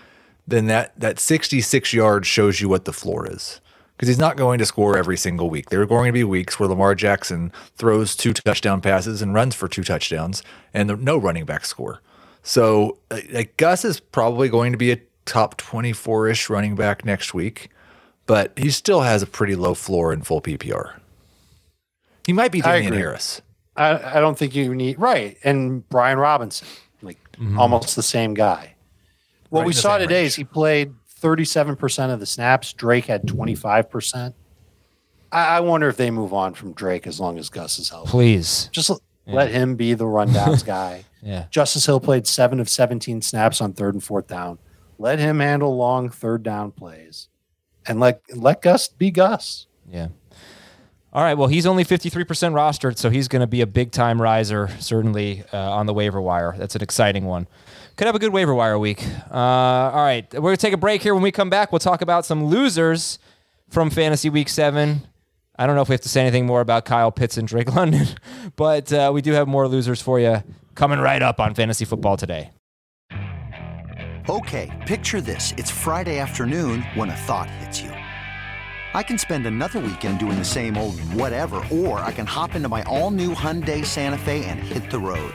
then that, that 66 yards shows you what the floor is. Because he's not going to score every single week. There are going to be weeks where Lamar Jackson throws two touchdown passes and runs for two touchdowns, and no running back score. So, like Gus is probably going to be a top 24 ish running back next week, but he still has a pretty low floor in full PPR. He might be Damien. Harris. I, I don't think you need right and Brian Robinson, like mm-hmm. almost the same guy. What Right we saw today range. is he played 37% of the snaps. Drake had 25%. I, I wonder if they move on from Drake as long as Gus is healthy. Please. Just l- let him be the rundowns guy. Yeah. Justice Hill played seven of 17 snaps on third and fourth down. Let him handle long third down plays, and let let Gus be Gus. Yeah. All right. Well, he's only 53% rostered, so he's going to be a big time riser, certainly uh, on the waiver wire. That's an exciting one. Could have a good waiver wire week. Uh, all right. We're to take a break here. When we come back, we'll talk about some losers from Fantasy Week 7. I don't know if we have to say anything more about Kyle Pitts and Drake London, but uh, we do have more losers for you coming right up on Fantasy Football today. Okay, picture this. It's Friday afternoon when a thought hits you. I can spend another weekend doing the same old whatever, or I can hop into my all new Hyundai Santa Fe and hit the road.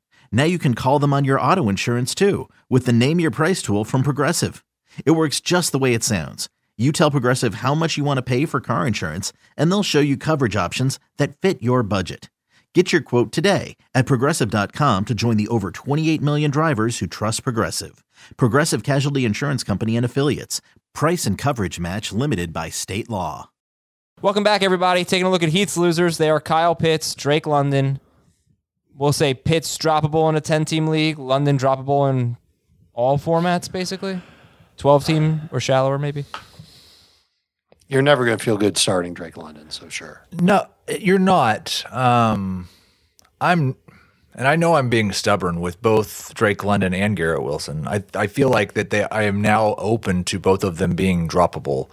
Now you can call them on your auto insurance too with the Name Your Price tool from Progressive. It works just the way it sounds. You tell Progressive how much you want to pay for car insurance, and they'll show you coverage options that fit your budget. Get your quote today at progressive.com to join the over 28 million drivers who trust Progressive. Progressive Casualty Insurance Company and Affiliates. Price and coverage match limited by state law. Welcome back, everybody. Taking a look at Heath's losers. They are Kyle Pitts, Drake London. We'll say Pitts droppable in a 10 team league, London droppable in all formats, basically. 12 team or shallower, maybe. You're never going to feel good starting Drake London, so sure. No, you're not. Um, I'm, and I know I'm being stubborn with both Drake London and Garrett Wilson. I I feel like that they I am now open to both of them being droppable.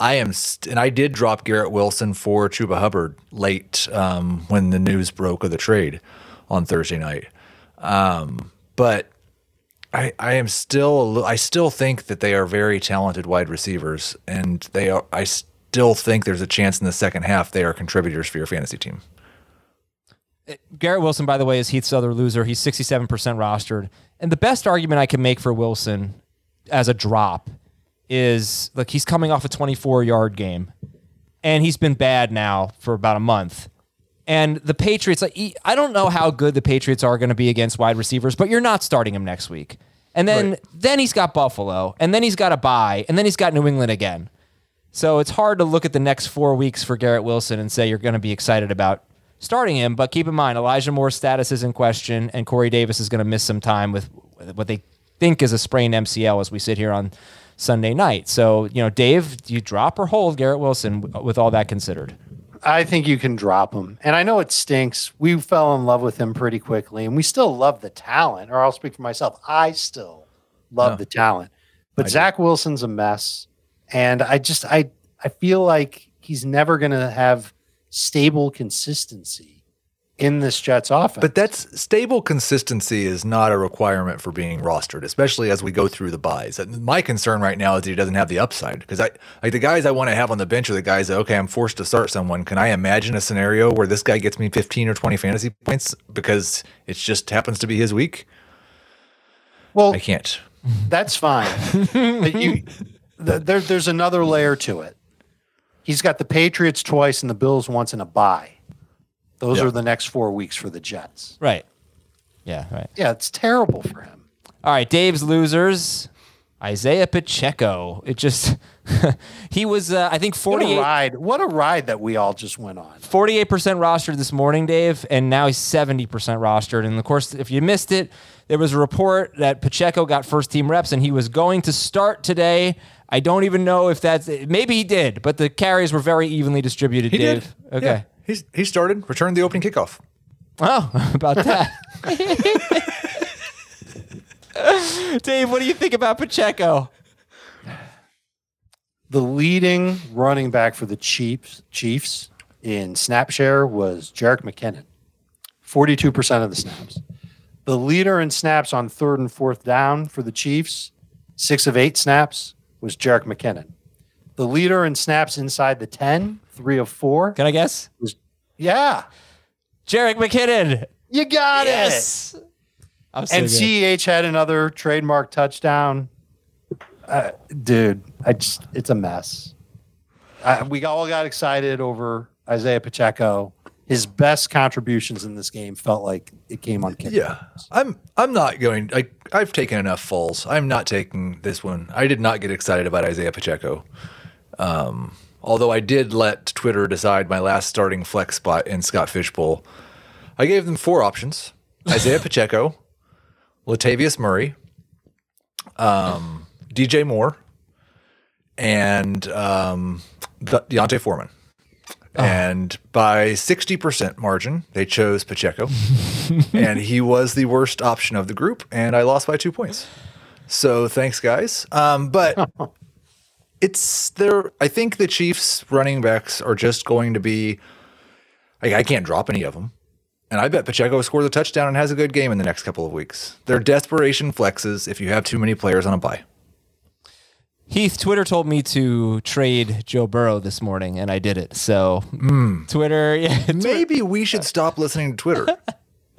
I am, st- and I did drop Garrett Wilson for Chuba Hubbard late um, when the news broke of the trade on Thursday night. Um, but I, I am still, I still think that they are very talented wide receivers, and they are. I still think there's a chance in the second half they are contributors for your fantasy team. Garrett Wilson, by the way, is Heath's other loser. He's 67% rostered. And the best argument I can make for Wilson as a drop is look, he's coming off a 24 yard game, and he's been bad now for about a month. And the Patriots, like, I don't know how good the Patriots are going to be against wide receivers, but you're not starting him next week. And then then he's got Buffalo, and then he's got a bye, and then he's got New England again. So it's hard to look at the next four weeks for Garrett Wilson and say you're going to be excited about starting him. But keep in mind, Elijah Moore's status is in question, and Corey Davis is going to miss some time with what they think is a sprained MCL as we sit here on Sunday night. So, you know, Dave, do you drop or hold Garrett Wilson with all that considered? I think you can drop him. And I know it stinks. We fell in love with him pretty quickly, and we still love the talent, or I'll speak for myself. I still love the talent. But Zach Wilson's a mess. And I just I I feel like he's never gonna have stable consistency in this Jets offense. But that's stable consistency is not a requirement for being rostered, especially as we go through the buys. And my concern right now is that he doesn't have the upside because I like the guys I want to have on the bench are the guys that okay, I'm forced to start someone. Can I imagine a scenario where this guy gets me 15 or 20 fantasy points because it just happens to be his week? well I can't. That's fine. but you, th- there, there's another layer to it. He's got the Patriots twice and the Bills once in a bye. Those Yeah. are the next four weeks for the Jets. Right. Yeah, right. Yeah, it's terrible for him. All right, Dave's losers. Isaiah Pacheco. It just he was uh, I think 48 What a ride! What a ride that we all just went on. 48% rostered this morning, Dave, and now he's 70% rostered. And of course, if you missed it, there was a report that Pacheco got first team reps and he was going to start today. I don't even know if that's maybe he did, but the carries were very evenly distributed, He Dave. did. Okay. Yeah. He's he started, returned the opening kickoff. Oh, about that. Dave, what do you think about Pacheco? The leading running back for the Chiefs, Chiefs in snap share was Jerick McKinnon, 42% of the snaps. The leader in snaps on third and fourth down for the Chiefs, six of eight snaps, was Jerick McKinnon. The leader in snaps inside the 10, three of four. Can I guess? Yeah, Jerick McKinnon. you got it. Yes. I'm so and good. CEH had another trademark touchdown. Uh, dude, I just, it's a mess. Uh, we all got excited over Isaiah Pacheco. His best contributions in this game felt like it came on kick. Yeah, I'm. I'm not going. I, I've taken enough falls. I'm not taking this one. I did not get excited about Isaiah Pacheco. Um, although I did let Twitter decide my last starting flex spot in Scott Fish Bowl. I gave them four options: Isaiah Pacheco, Latavius Murray, um, DJ Moore, and um, De- D'Onta Foreman. And by 60% margin, they chose Pacheco. and he was the worst option of the group. And I lost by two points. So thanks, guys. Um, but it's there. I think the Chiefs running backs are just going to be. I, I can't drop any of them. And I bet Pacheco scores a touchdown and has a good game in the next couple of weeks. They're desperation flexes if you have too many players on a bye. Heath, Twitter told me to trade Joe Burrow this morning, and I did it. So Twitter, yeah, Twitter- Maybe we should stop listening to Twitter.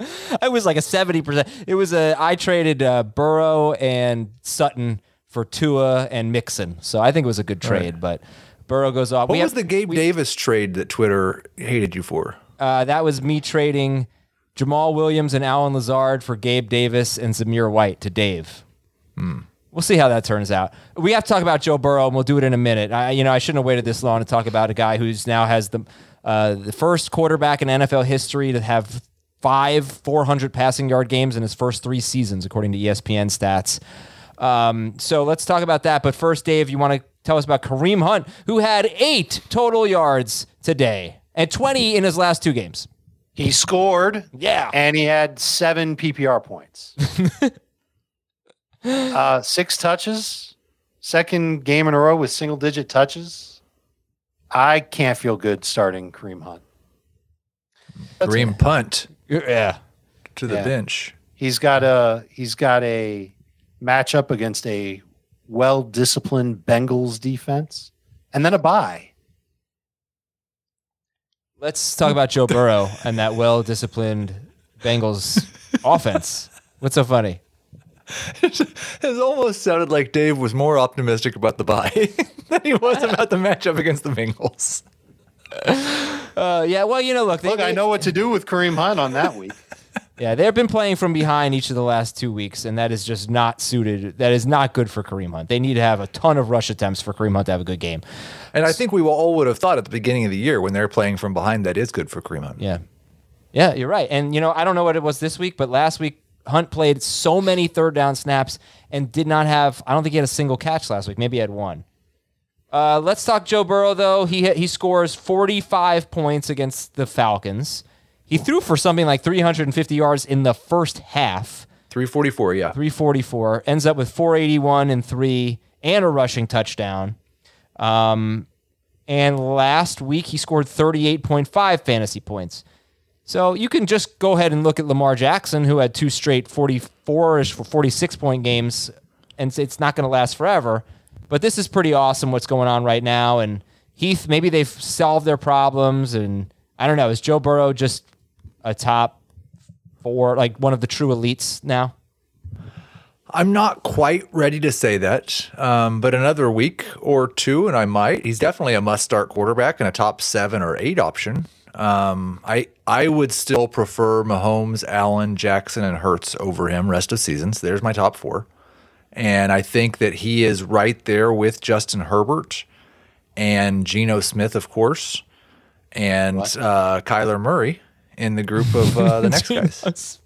it was like a seventy percent. It was a I traded uh, Burrow and Sutton for Tua and Mixon, so I think it was a good trade. But Burrow goes off. What We was have- the Gabe Davis trade that Twitter hated you for? Uh, that was me trading Jamaal Williams and Allen Lazard for Gabe Davis and Zamir White to Dave. We'll see how that turns out. We have to talk about Joe Burrow, and we'll do it in a minute. I, you know, I shouldn't have waited this long to talk about a guy who's now has the uh, the first quarterback in NFL history to have five 400 passing yard games in his first three seasons, according to ESPN stats. Um, so let's talk about that. But first, Dave, you want to tell us about Kareem Hunt, who had eight total yards today and 20 in his last two games. He scored. Yeah. And he had seven PPR points. uh, six touches. Second game in a row with single digit touches. I can't feel good starting Kareem Hunt. Kareem punt Yeah. to the Yeah. bench. He's got a he's got a matchup against a well disciplined Bengals defense, and then a bye. Let's talk about Joe Burrow and that well disciplined Bengals offense. What's so funny? It almost sounded like Dave was more optimistic about the bye than he was about the matchup against the Bengals. Uh, yeah, well, you know, look, they, Look, I know what to do with Kareem Hunt on that week. Yeah, they've been playing from behind each of the last two weeks, and that is just not suited. That is not good for Kareem Hunt. They need to have a ton of rush attempts for Kareem Hunt to have a good game. And I think we all would have thought at the beginning of the year when they're playing from behind that is good for Kareem Hunt. Yeah. Yeah, you're right. And, you know, I don't know what it was this week, but last week, Hunt played so many third down snaps and did not have, I don't think he had a single catch last week. Maybe he had one. Uh, let's talk Joe Burrow, though. He, he scores 45 points against the Falcons. He threw for something like 350 yards in the first half. 344, yeah. 344 ends up with 481 and three and a rushing touchdown. Um, and last week he scored 38.5 fantasy points. So you can just go ahead and look at Lamar Jackson, who had two straight 44ish for 46 point games, and it's not going to last forever. But this is pretty awesome what's going on right now. And Heath, maybe they've solved their problems. And I don't know, is Joe Burrow just a top four, like one of the true elites now? I'm not quite ready to say that, um, but another week or two, and I might. He's definitely a must-start quarterback and a top seven or eight option. Um, I I would still prefer Mahomes, Allen, Jackson, and Hurts over him rest of seasons. There's my top four, and I think that he is right there with Justin Herbert and Geno Smith, of course, and uh, Kyler Murray in the group of uh, the next guys.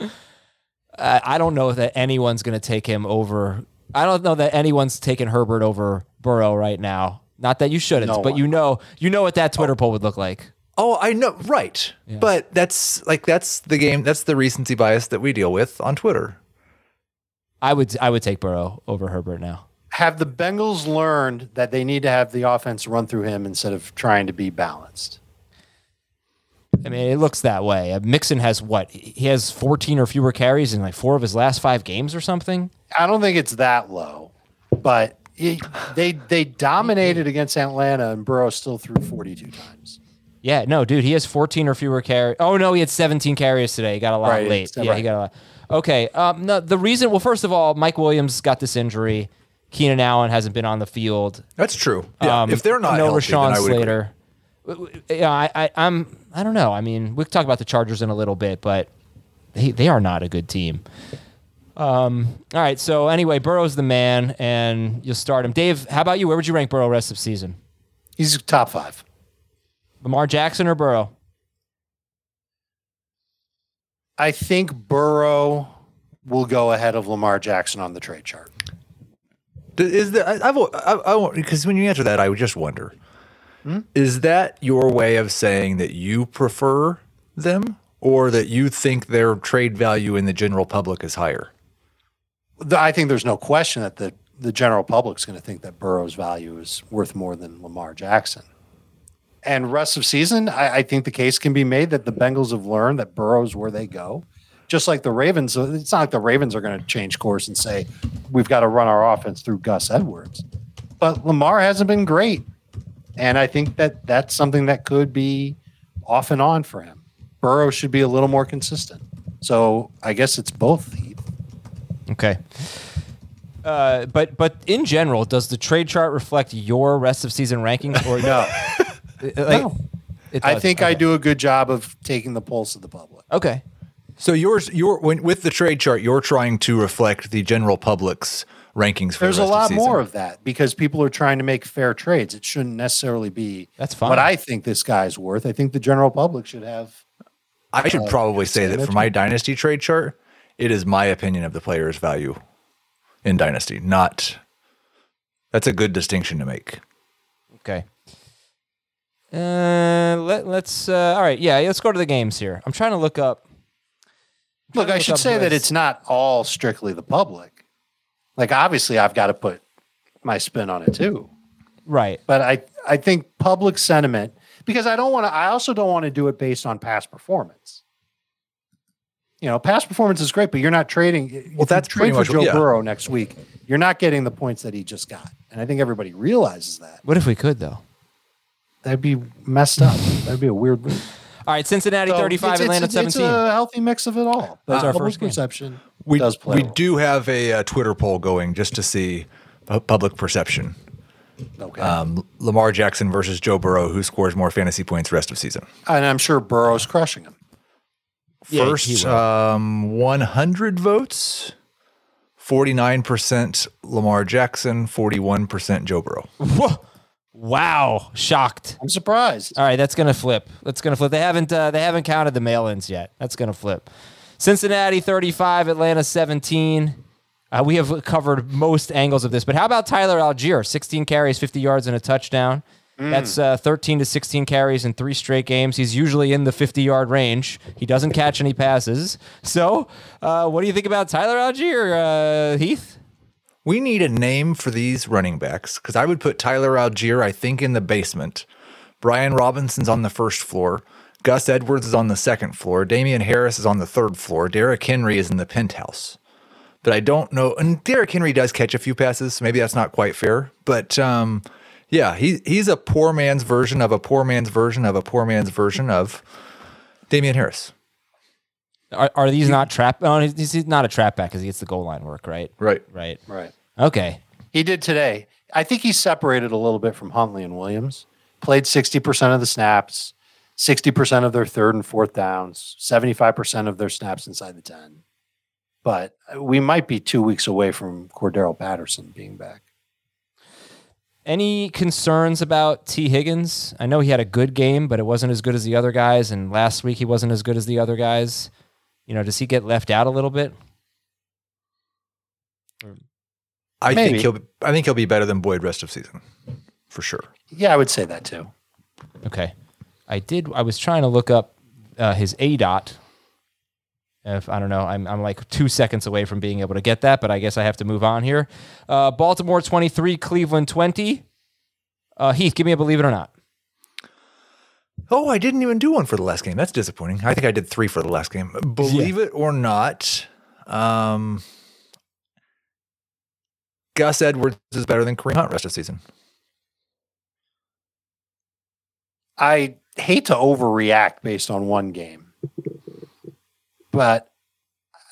I I don't know that anyone's going to take him over. I don't know that anyone's taking Herbert over Burrow right now. Not that you shouldn't, No but one. you know, you know what that Twitter poll would look like. Oh, I know, right. But that's like that's the game. That's the recency bias that we deal with on Twitter. I would, I would take Burrow over Herbert now. Have the Bengals learned that they need to have the offense run through him instead of trying to be balanced? I mean, it looks that way. Uh, Mixon has what? He has 14 or fewer carries in like four of his last five games or something. I don't think it's that low, but he, they they dominated against Atlanta, and Burrow still threw 42 times. Yeah, no, dude, he has 14 or fewer carries. Oh no, he had 17 carries today. He got a lot Right, late. it's- Yeah, he got a lot. Okay, um, no, the reason. Well, first of all, Mike Williams got this injury. Keenan Allen hasn't been on the field. That's true. Yeah, Um, if they're not no healthy, Rashawn then I would agree. Slater. W- w- Yeah, I, I, I'm. I don't know. I mean, we'll talk about the Chargers in a little bit, but they they are not a good team. Um. All right. So anyway, Burrow's the man, and you'll start him. Dave, how about you? Where would you rank Burrow rest of season? He's top five. Lamar Jackson or Burrow? I think Burrow will go ahead of Lamar Jackson on the trade chart. Is that I, I've I, I because when you answer that, I would just wonder: is that your way of saying that you prefer them, or that you think their trade value in the general public is higher? I think there's no question that the, the general public's going to think that Burrow's value is worth more than Lamar Jackson. And rest of season, I, I think the case can be made that the Bengals have learned that Burrow's where they go. Just like the Ravens, uh, it's not like the Ravens are going to change course and say, we've got to run our offense through Gus Edwards. But Lamar hasn't been great. And I think that that's something that could be off and on for him. Burrow should be a little more consistent. So I guess it's both. Heath. Okay. Uh, but but in general, does the trade chart reflect your rest of season rankings or No. Like, No. I does. think I do a good job of taking the pulse of the public. Okay. So yours, your when with the trade chart, you're trying to reflect the general public's rankings. For There's the a lot of more of that because people are trying to make fair trades. It shouldn't necessarily be That's fine. what I think this guy's worth. I think the general public should have I should Uh, probably say that for my dynasty trade chart, it is my opinion of the player's value in dynasty. Not that's a good distinction to make. Okay. Uh, let, let's. Uh, all right. Yeah, let's go to the games here. I'm trying to look up. Look, I should up say that it's not all strictly the public. Like obviously I've got to put my spin on it too. Right. But I I think public sentiment because I don't want to I also don't want to do it based on past performance. You know, past performance is great, but you're not trading. if that's trade for Joe yeah. Burrow next week. You're not getting the points that he just got, and I think everybody realizes that. What if we could though? That'd be messed up. That'd be a weird move. All right. Cincinnati So 35, it's, Atlanta it's, 17. It's a healthy mix of it all. That's our first game. perception We does play. we a role. do have a, uh Twitter poll going just to see pu- public perception. Okay. Um, Lamar Jackson versus Joe Burrow, who scores more fantasy points rest of season? and I'm sure Burrow's crushing him. First, will. um, 100 votes, 49% Lamar Jackson, 41% Joe Burrow. Whoa. Wow. Shocked. I'm surprised. All right, that's gonna flip. That's gonna flip. They haven't uh, they haven't counted the mail-ins yet. That's gonna flip. Cincinnati 35, Atlanta 17. Uh, we have covered most angles of this, but how about Tyler Allgeier? 16 carries, 50 yards, and a touchdown. That's uh, 13 to 16 carries in three straight games. He's usually in the 50 yard range. He doesn't catch any passes. So, uh, what do you think about Tyler Allgeier, uh, Heath? We need a name for these running backs because I would put Tyler Allgeier, I think, in the basement. Brian Robinson's on the first floor. Gus Edwards is on the second floor. Damien Harris is on the third floor. Derrick Henry is in the penthouse. But I don't know. And Derrick Henry does catch a few passes. So maybe that's not quite fair. But um, yeah, he, he's a poor man's version of a poor man's version of a poor man's version of Damien Harris. Are, are these not trap? Oh, he's, he's not a trap back because he gets the goal line work, right? Right. Right. Right. Okay. He did today. I think he separated a little bit from Huntley and Williams. Played 60% of the snaps, 60% of their third and fourth downs, 75% of their snaps inside the 10. But we might be two weeks away from Cordarrelle Patterson being back. Any concerns about Tee Higgins? I know he had a good game, but it wasn't as good as the other guys. And last week he wasn't as good as the other guys. You know, does he get left out a little bit? I Maybe. think he'll I think he'll be better than Boyd rest of season. For sure. Yeah, I would say that too. Okay. I did. I was trying to look up uh, his aDOT. If I don't know, I'm I'm like two seconds away from being able to get that, but I guess I have to move on here. Uh, Baltimore 23, Cleveland 20. Uh, Heath, give me a believe it or not. Oh, I didn't even do one for the last game. That's disappointing. I think I did three for the last game. Believe it or not, um, Gus Edwards is better than Kareem Hunt rest of the season. I hate to overreact based on one game, but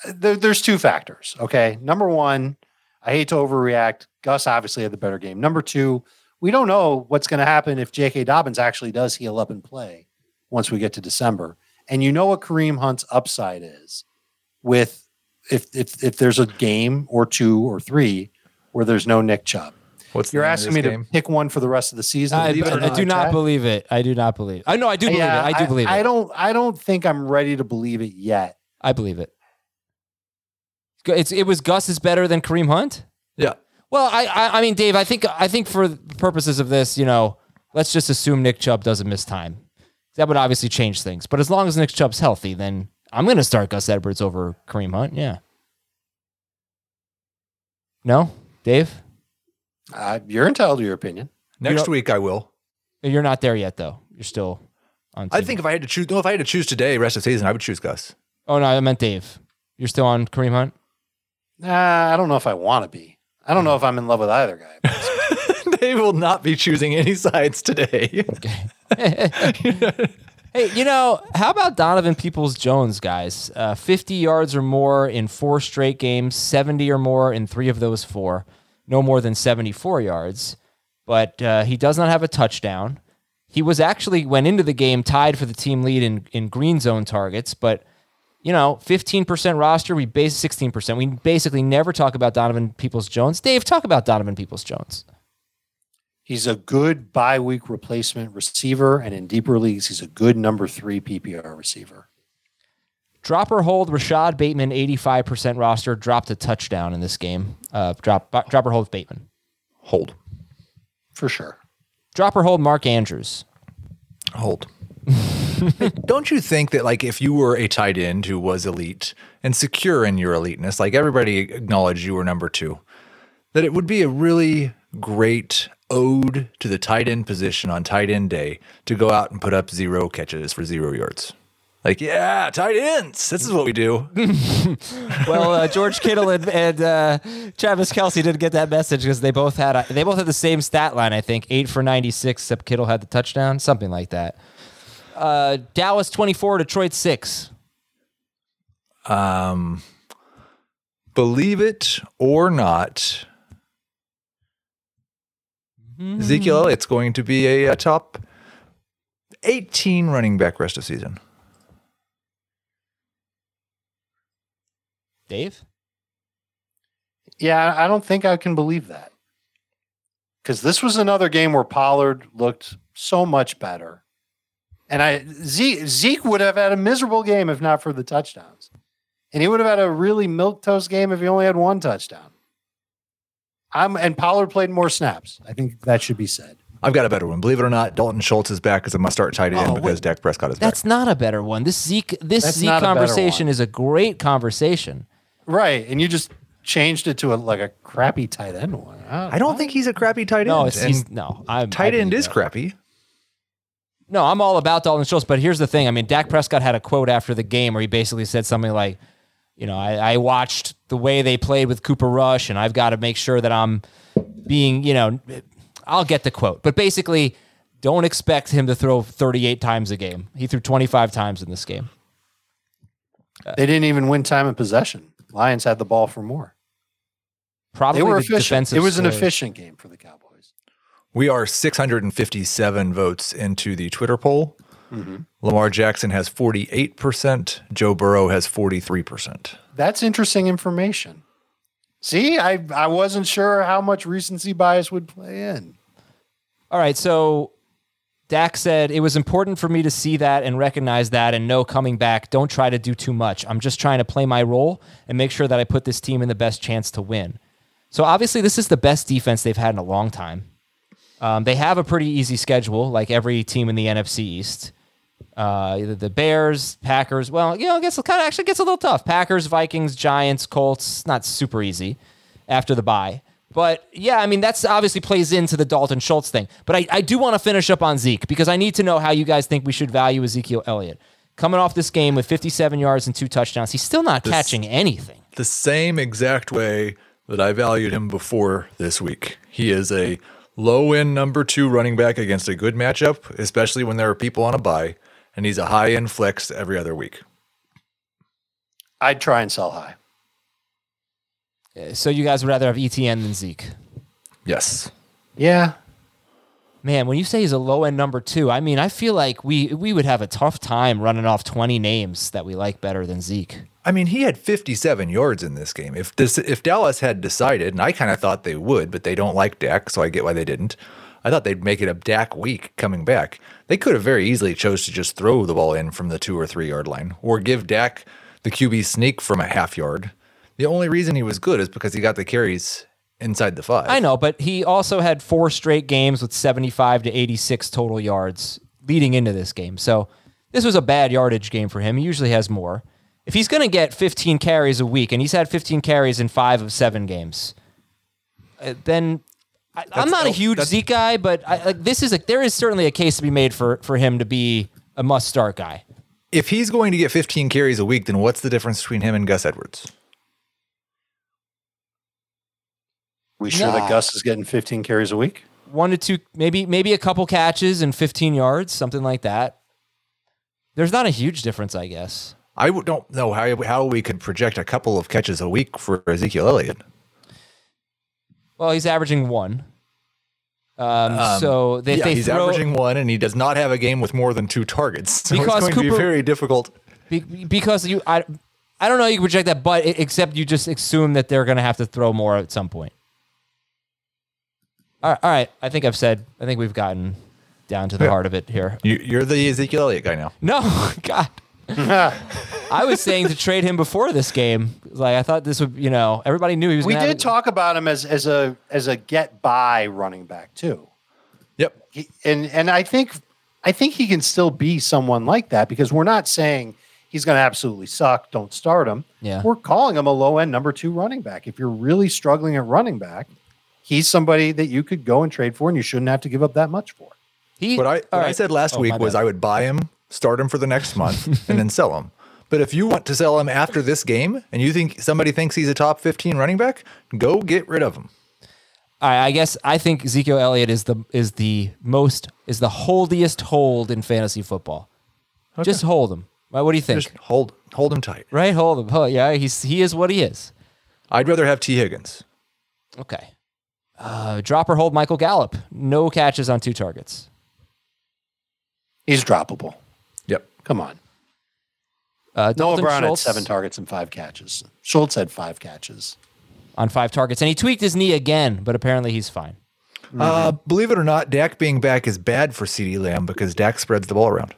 there, there's two factors. Okay. Number one, I hate to overreact. Gus obviously had the better game. Number two, we don't know what's going to happen if J.K. Dobbins actually does heal up and play once we get to December. And you know what Kareem Hunt's upside is with if if if there's a game or two or three where there's no Nick Chubb. What's the You're asking me game? to pick one for the rest of the season. I, Believe it or I do not Chad? believe it. I do not believe. I know. I do believe Yeah, it. I do believe it. I don't. I don't think I'm ready to believe it yet. I believe it. It's it was Gus is better than Kareem Hunt. Yeah. Well, I, I I mean, Dave, I think I think for purposes of this, you know, let's just assume Nick Chubb doesn't miss time. That would obviously change things. But as long as Nick Chubb's healthy, then I'm going to start Gus Edwards over Kareem Hunt. Yeah. No, Dave, Uh, you're entitled to your opinion. Next week I will. you're not there yet, though. You're still on. I think if I had to choose, no, if I had to choose today, rest of season, I would choose Gus. Oh no, I meant Dave. You're still on Kareem Hunt. Uh, I don't know if I want to be. I don't know if I'm in love with either guy. they will not be choosing any sides today. Hey, you know, how about Donovan Peoples Jones, guys? Uh, 50 yards or more in four straight games, 70 or more in three of those four, no more than 74 yards. But uh, he does not have a touchdown. He was actually, went into the game tied for the team lead in, in green zone targets, but, you know, 15% roster, we base 16%. We basically never talk about Donovan Peoples Jones. Dave, talk about Donovan Peoples Jones. He's a good bye week replacement receiver, and in deeper leagues, he's a good number three PPR receiver. Drop or hold Rashod Bateman, 85% roster, dropped a touchdown in this game. Uh, drop, drop or hold Bateman. Hold. for sure. Drop or hold Mark Andrews. Hold. Don't you think that like if you were a tight end who was elite and secure in your eliteness, like everybody acknowledged you were number two, that it would be a really great ode to the tight end position on tight end day to go out and put up zero catches for zero yards. Like, yeah, tight ends. This is what we do. Well, uh, George Kittle and, and uh, Travis Kelce didn't get that message because they both had a, they both had the same stat line. I think eight for ninety six, except Kittle had the touchdown, something like that. Uh, Dallas twenty four, Detroit six. Um, believe it or not, Ezekiel Elliott's going to be a, a top 18 running back rest of season. Dave, Yeah, I don't think I can believe that. Because this was another game where Pollard looked so much better. And I Zeke, Zeke would have had a miserable game if not for the touchdowns. And he would have had a really milk toast game if he only had one touchdown. I'm and Pollard played more snaps. I think that should be said. I've got a better one. Believe it or not, Dalton Schultz is back as a must start tight end Oh, because wait. Dak Prescott is that's back. That's not a better one. This Zeke this That's Zeke not a conversation is a great conversation. Right. And you just changed it to a like a crappy tight end one. I don't think he's a crappy tight end. No, it's and he's, no. I'm, tight I end believe is that. crappy. No, I'm all about Dalton Schultz, but here's the thing. I mean, Dak Prescott had a quote after the game where he basically said something like, you know, I, I watched the way they played with Cooper Rush, and I've got to make sure that I'm being, you know, I'll get the quote, but basically, don't expect him to throw 38 times a game. He threw 25 times in this game. They didn't even win time of possession. Lions had the ball for more. Probably They were the efficient. It was an scores. efficient game for the Cowboys. We are 657 votes into the Twitter poll. Mm-hmm. Lamar Jackson has 48%. Joe Burrow has 43%. That's interesting information. See, I I wasn't sure how much recency bias would play in. All right, so Dak said it was important for me to see that and recognize that and know coming back, don't try to do too much. I'm just trying to play my role and make sure that I put this team in the best chance to win. So obviously, this is the best defense they've had in a long time. Um, they have a pretty easy schedule, like every team in the NFC East. Uh, the Bears, Packers. Well, you know, it gets kind of actually gets a little tough. Packers, Vikings, Giants, Colts. Not super easy after the bye. But yeah, I mean, that's obviously plays into the Dalton Schultz thing. But I, I do want to finish up on Zeke because I need to know how you guys think we should value Ezekiel Elliott. Coming off this game with 57 yards and two touchdowns, he's still not catching anything. The same exact way that I valued him before this week. He is a low end number two running back against a good matchup, especially when there are people on a bye, and he's a high end flex every other week. I'd try and sell high. So you guys would rather have Etienne than Zeke? Yes. Yeah. Man, when you say he's a low end number two, I mean, I feel like we we would have a tough time running off 20 names that we like better than Zeke. I mean, he had 57 yards in this game. If this, if Dallas had decided, and I kind of thought they would, but they don't like Dak, so I get why they didn't. I thought they'd make it a Dak week coming back. They could have very easily chose to just throw the ball in from the two or three yard line, or give Dak the QB sneak from a half yard. The only reason he was good is because he got the carries inside the five. I know, but he also had four straight games with 75 to 86 total yards leading into this game. So this was a bad yardage game for him. He usually has more. If he's going to get 15 carries a week, and he's had 15 carries in five of seven games, uh, then I, I'm not a huge Zeke guy, but I, like this is a, there is certainly a case to be made for for him to be a must start guy. If he's going to get 15 carries a week, then what's the difference between him and Gus Edwards? We sure that Gus is getting 15 carries a week? One to two, maybe maybe a couple catches and 15 yards, something like that. There's not a huge difference, I guess. I don't know how how we could project a couple of catches a week for Ezekiel Elliott. Well, he's averaging one. Um, so they, yeah, they he's throw, averaging one, and he does not have a game with more than two targets. So Because it's going to be very difficult. be- because you I, I don't know you can project that, but it, except you just assume that they're going to have to throw more at some point. All right, all right, I think I've said. I think we've gotten down to the Yeah. heart of it here. You, you're the Ezekiel Elliott guy now. No, God. I was saying to trade him before this game. Like I thought this would, you know, everybody knew he was. We gonna did have- talk about him as as a as a get by running back too. Yep. He, and and I think I think he can still be someone like that because we're not saying he's going to absolutely suck. Don't start him. Yeah. we're calling him a low end number two running back. If you're really struggling at running back, he's somebody that you could go and trade for, and you shouldn't have to give up that much for. He, What I all what I said last Oh, week was bad. I would buy him, start him for the next month, and then sell him. But if you want to sell him after this game and you think somebody thinks he's a top 15 running back, go get rid of him. All right, I guess I think Ezekiel Elliott is the is the most is the holdiest hold in fantasy football. Just hold him. What do you think? Just hold hold him tight. right, hold him. Oh, yeah, he's he is what he is. I'd rather have Tee Higgins. Okay. Uh, drop or hold Michael Gallup. No catches on two targets. He's droppable. Yep. Come on. Uh, Noah Dalton Brown Schultz had seven targets and five catches. Schultz had five catches. on five targets, and he tweaked his knee again, but apparently he's fine. Uh, believe it or not, Dak being back is bad for CeeDee Lamb because Dak spreads the ball around.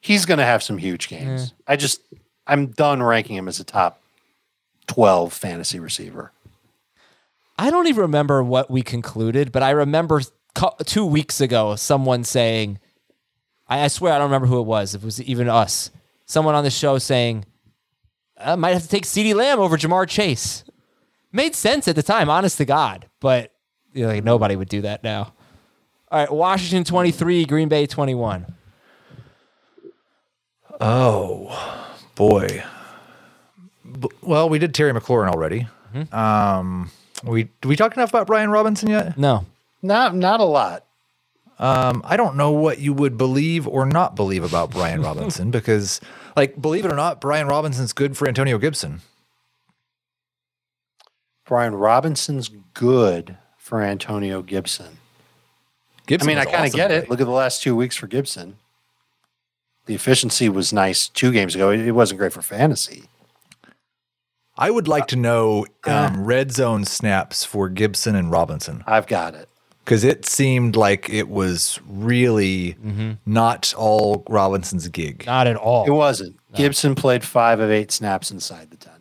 He's going to have some huge games. I just, I'm done ranking him as a top 12 fantasy receiver. I don't even remember what we concluded, but I remember co- two weeks ago someone saying, I, I swear I don't remember who it was. If it was even us, someone on the show saying, I might have to take CeeDee Lamb over Ja'Marr Chase. Made sense at the time, honest to God, but you know, like nobody would do that now. All right, Washington 23, Green Bay 21. Oh boy. B- well, we did Terry McLaurin already. Um, we did we talk enough about Brian Robinson yet? No. Not, not a lot. Um, I don't know what you would believe or not believe about Brian Robinson because, like, believe it or not, Brian Robinson's good for Antonio Gibson. Brian Robinson's good for Antonio Gibson. Gibson I mean, I kind of awesome get today. it. Look at the last two weeks for Gibson. The efficiency was nice two games ago. It it wasn't great for fantasy. I would like to know uh, uh. um, red zone snaps for Gibson and Robinson I've got it. because it seemed like it was really mm-hmm. not all Robinson's gig. Not at all. It wasn't. Gibson played five of eight snaps inside the 10.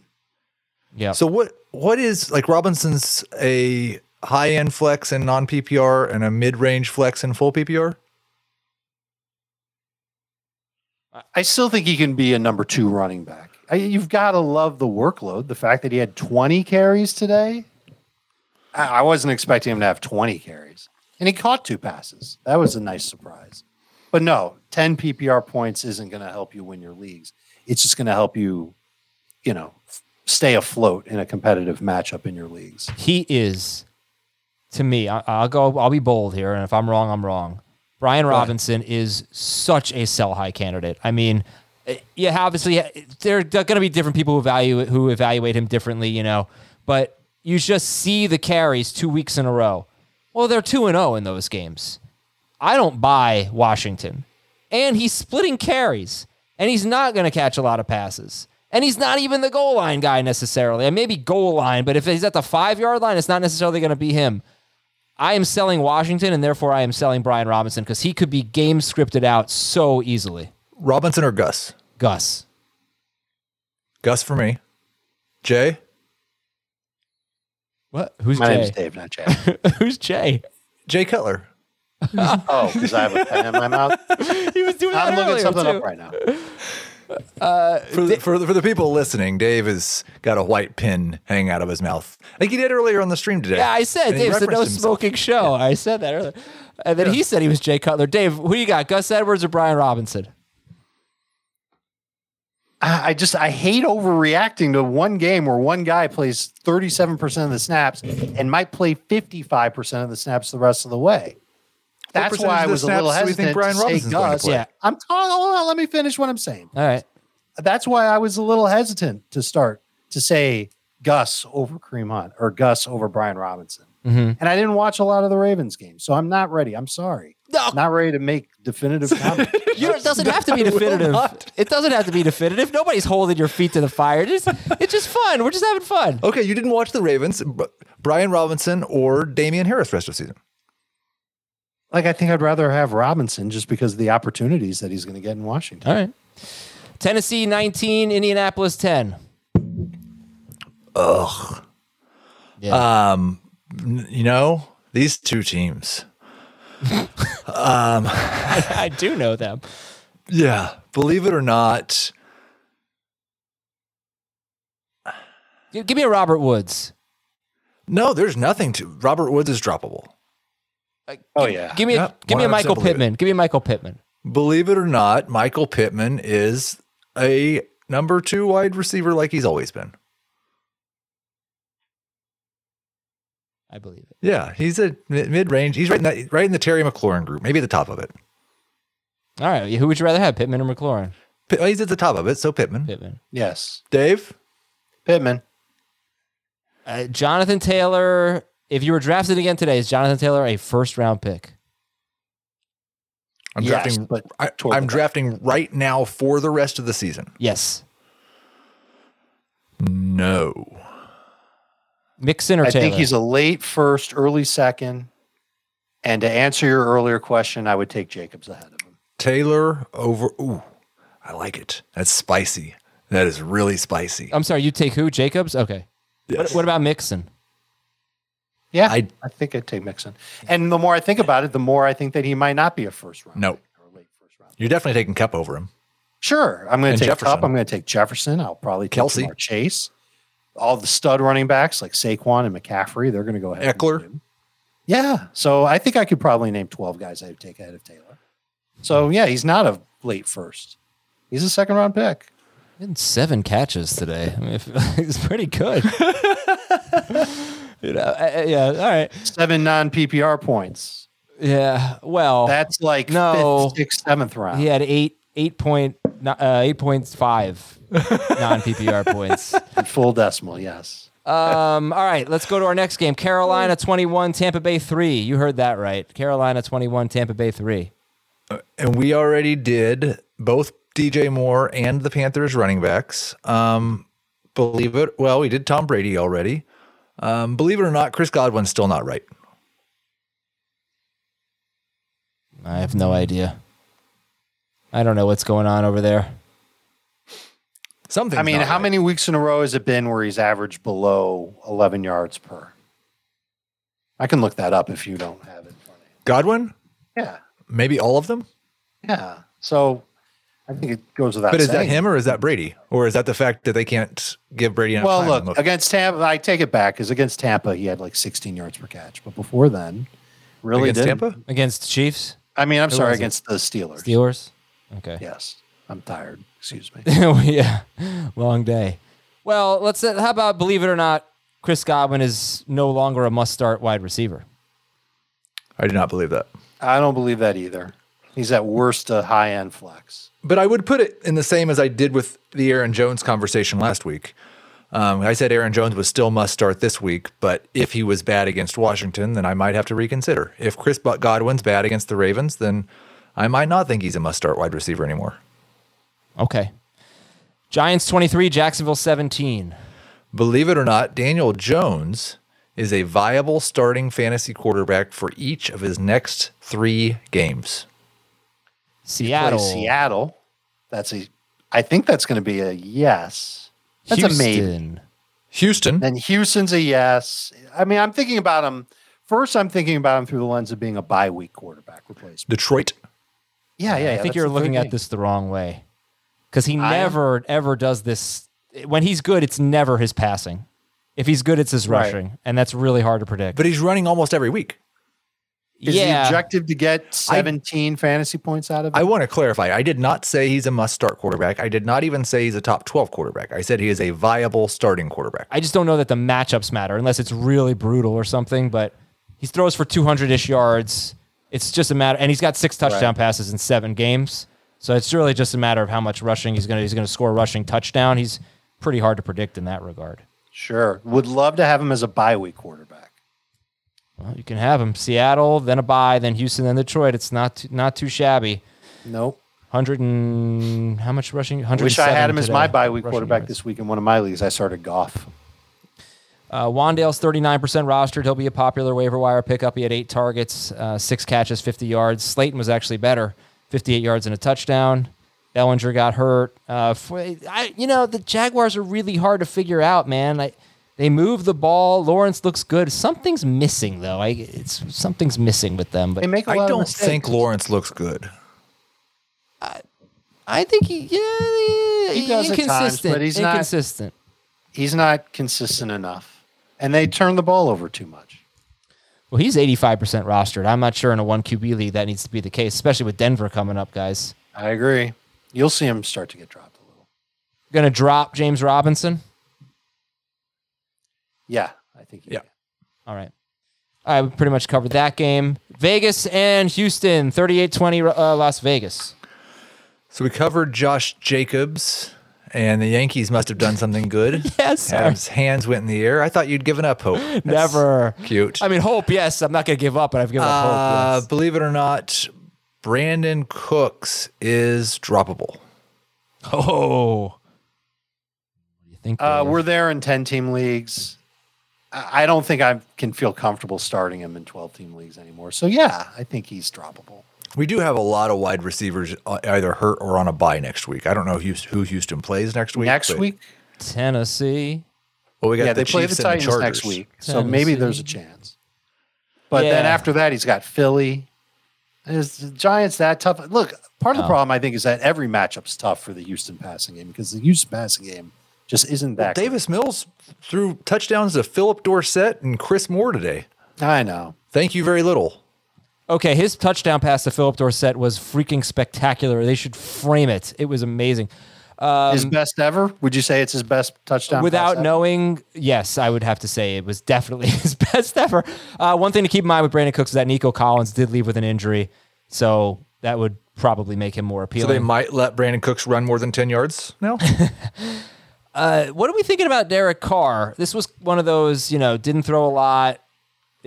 yeah. So what what is like Robinson's a high end flex and non PPR and a mid range flex and full PPR? I still think he can be a number two running back. I, you've got to love the workload. The fact that he had 20 carries today, I, I wasn't expecting him to have 20 carries. And he caught two passes. That was a nice surprise. But no, 10 PPR points isn't going to help you win your leagues. It's just going to help you, you know, f- stay afloat in a competitive matchup in your leagues. he is to me I, i'll go i'll be bold here and if i'm wrong i'm wrong brian robinson is such a sell high candidate i mean yeah obviously there are going to be different people who evaluate who evaluate him differently you know but you just see the carries two weeks in a row well they're 2 and 0 in those games i don't buy washington and he's splitting carries and he's not going to catch a lot of passes. And he's not even the goal line guy necessarily. And maybe goal line, but if he's at the five yard line, it's not necessarily going to be him. I am selling Washington, and therefore I am selling Brian Robinson because he could be game scripted out so easily. Robinson or Gus? Gus. Gus for me. Jay? What? Who's My name's Dave, not Jay. Who's Jay? Jay Cutler. oh, because I have a pen in my mouth. He was doing I'm that looking earlier, something too. up right now. Uh, for the, for, the, for the people listening, Dave has got a white pin hanging out of his mouth. Like he did earlier on the stream today. Yeah, I said, And he Dave, it's a no himself. smoking show. I said that earlier. And then he said he was Jay Cutler. Dave, who you got? Gus Edwards or Brian Robinson? I just I hate overreacting to one game where one guy plays 37% of the snaps and might play 55% of the snaps the rest of the way. That's why I was a little snaps do we think hesitant Brian to say Gus. Yeah. I'm on, let me finish what I'm saying. All right. That's why I was a little hesitant to start to say Gus over Kareem Hunt or Gus over Brian Robinson. Mhm. And I didn't watch a lot of the Ravens games, so I'm not ready. I'm sorry. No. Not ready to make definitive comments. You know, it doesn't have to be definitive. It doesn't have to be definitive. Nobody's holding your feet to the fire. Just, it's just fun. We're just having fun. Okay, you didn't watch the Ravens. Br- Brian Robinson or Damien Harris rest of the season. Like I think I'd rather have Robinson just because of the opportunities that he's going to get in Washington. All right. Tennessee 19, Indianapolis 10. Ugh. Yeah. Um, n- you know, these two teams. Um, I do know them. Yeah, believe it or not, Give give me a Robert Woods. no, there's nothing to. Robert Woods is droppable. Uh, oh yeah. Give me a, Yep, give me a Michael believe it. Pittman. Give me a Michael Pittman. Believe it or not, Michael Pittman is a number two wide receiver like he's always been. I believe it. Yeah, he's a mid range. He's right in that, right in the Terry McLaurin group, maybe at the top of it. All right. Who would you rather have, Pittman or McLaurin? Pitt- well, he's at the top of it, so Pittman. Pittman. Yes. Dave, Pittman. Uh, Jonathan Taylor. If you were drafted again today, is Jonathan Taylor a first round pick? I'm Yes, drafting. but I, I'm the back. drafting right now for the rest of the season. Yes. No, Mixon or I Taylor? think he's a late first, early second. And to answer your earlier question, I would take Jacobs ahead of him. Taylor over. Ooh, I like it. That's spicy. That is really spicy. I'm sorry. You take who? Jacobs. Okay. What, Yes. what about Mixon? Yeah, I- I, think I'd take Mixon. And the more I think about it, the more I think that he might not be a first round. No. pick late first round. You're definitely taking Kupp over him. Sure, I'm going to take Jefferson. Kupp. I'm going to take Jefferson. I'll probably take Kelce. Chase. All the stud running backs like Saquon and McCaffrey, they're going to go ahead. Ekeler. do. Yeah, so I think I could probably name 12 guys I'd take ahead of Taylor. So yeah, he's not a late first. He's a second round pick. He had seven catches today. I mean, if, he's pretty good. you know, uh, yeah. All right. Seven non PPR points. Yeah. Well, That's like No. fifth, sixth, seventh round. he had eight eight point uh, eight point five non PPR points. Full decimal, yes. Um. All right. Let's go to our next game. Carolina twenty one, Tampa Bay three. You heard that right. Carolina twenty one, Tampa Bay three. And we already did both DJ Moore and the Panthers running backs. Um, believe it. Well, we did Tom Brady already. Um, believe it or not, Chris Godwin's still not right. I have no idea. I don't know what's going on over there. Something. I mean, how many weeks in a row has it been where he's averaged below 11 yards per? I can look that up if you don't have it in front of Godwin? Yeah. Maybe all of them. Yeah. So I think it goes without But is that him or is that Brady? Or is that the fact that they can't give Brady enough Well, time? look, against Tampa, I take it back because against Tampa, he had like 16 yards per catch. But before then, really against didn't. Tampa? Against Chiefs, I mean, I'm Who sorry, was it? against the Steelers. Steelers. Okay. Yes. I'm tired. Excuse me. yeah, long day. Well, let's. Uh, how about believe it or not, Chris Godwin is no longer a must-start wide receiver. I do not believe that. I don't believe that either. He's at worst a high end flex. But I would put it in the same as I did with the Aaron Jones conversation last week. Um, I said Aaron Jones was still must start this week, but if he was bad against Washington, then I might have to reconsider. If Chris Godwin's bad against the Ravens, then I might not think he's a must start wide receiver anymore. Okay. Giants twenty-three, Jacksonville seventeen. Believe it or not, Daniel Jones is a viable starting fantasy quarterback for each of his next three games. Seattle. Play Seattle. That's a. I think that's going to be a yes. That's a maybe. Houston. Houston, Then Houston's a yes. I mean, I'm thinking about him. First, I'm thinking about him through the lens of being a bye week quarterback replacement. Detroit, Yeah, yeah. I think you're looking at this the wrong way, because he I never ever does this. When he's good, it's never his passing. If he's good, it's his Right. rushing, and that's really hard to predict. but he's running almost every week. Is yeah, the objective to get 17 fantasy points out of it? I want to clarify. I did not say he's a must start quarterback. I did not even say he's a top 12 quarterback. I said he is a viable starting quarterback. I just don't know that the matchups matter unless it's really brutal or something. But he throws for 200 ish yards. It's just a matter, and he's got six touchdown Right. passes in seven games. So it's really just a matter of how much rushing he's gonna he's gonna score a rushing touchdown. He's pretty hard to predict in that regard. sure. Would love to have him as a bye week quarterback. Well, you can have him Seattle, then a bye, then Houston, then Detroit. It's not too, not too shabby. Nope. Hundred and how much rushing? I Hundred. wish I had him as my bye week quarterback this week in one of my leagues. I started Goff. Uh, Wan'Dale's 39% rostered. He'll be a popular waiver wire pickup. He had eight targets, uh, six catches, 50 yards. Slayton was actually better, 58 yards and a touchdown. Bellinger got hurt. Uh, for, I, you know, the Jaguars are really hard to figure out, man. I, they move the ball. Lawrence looks good. Something's missing, though. I, it's something's missing with them. But They make a lot I don't mistakes. think Lawrence looks good. I think he, yeah, He does at times, but he's not- inconsistent. he's not consistent enough, and they turn the ball over too much. Well, he's 85% rostered. I'm not sure in a one QB league that needs to be the case, especially with Denver coming up, guys. I agree. You'll see him start to get dropped a little. Going to drop James Robinson. Yeah, I think. he Yeah. can. All right. All right, we pretty much covered that game. Vegas and Houston, 38-20 uh, Las Vegas. So we covered Josh Jacobs, and the Yankees must have done something good. Yes, sir. Adam's hands went in the air. I thought you'd given up hope. That's Never. Cute. I mean, hope, yes. I'm not going to give up, but I've given up hope. Uh, yes. believe it or not, Brandin Cooks is droppable. Oh. You think? Uh, we're there in ten team leagues. I I don't think I can feel comfortable starting him in twelve team leagues anymore. So yeah, I think he's droppable. We do have a lot of wide receivers uh, either hurt or on a bye next week. I don't know who, who Houston plays next week. Next week, Tennessee. Well, we got yeah, the they play the Titans Chargers. next week, so maybe there's a chance. But then after that, he's got Philly. Is the Giants that tough? Look, part of the No. problem I think is that every matchup's tough for the Houston passing game because the Houston passing game just isn't that. great. Davis Mills threw touchdowns to Phillip Dorsett and Chris Moore today. I know. Thank you very little. Okay, his touchdown pass to Phillip Dorsett was freaking spectacular. They should frame it. It was amazing. his best ever? Would you say it's his best touchdown? pass Without ever? knowing, yes, I would have to say it was definitely his best ever. Uh, one thing to keep in mind with Brandin Cooks is that Nico Collins did leave with an injury, so that would probably make him more appealing. So they might let Brandin Cooks run more than 10 yards now? Uh, what are we thinking about Derek Carr? This was one of those, you know, didn't throw a lot.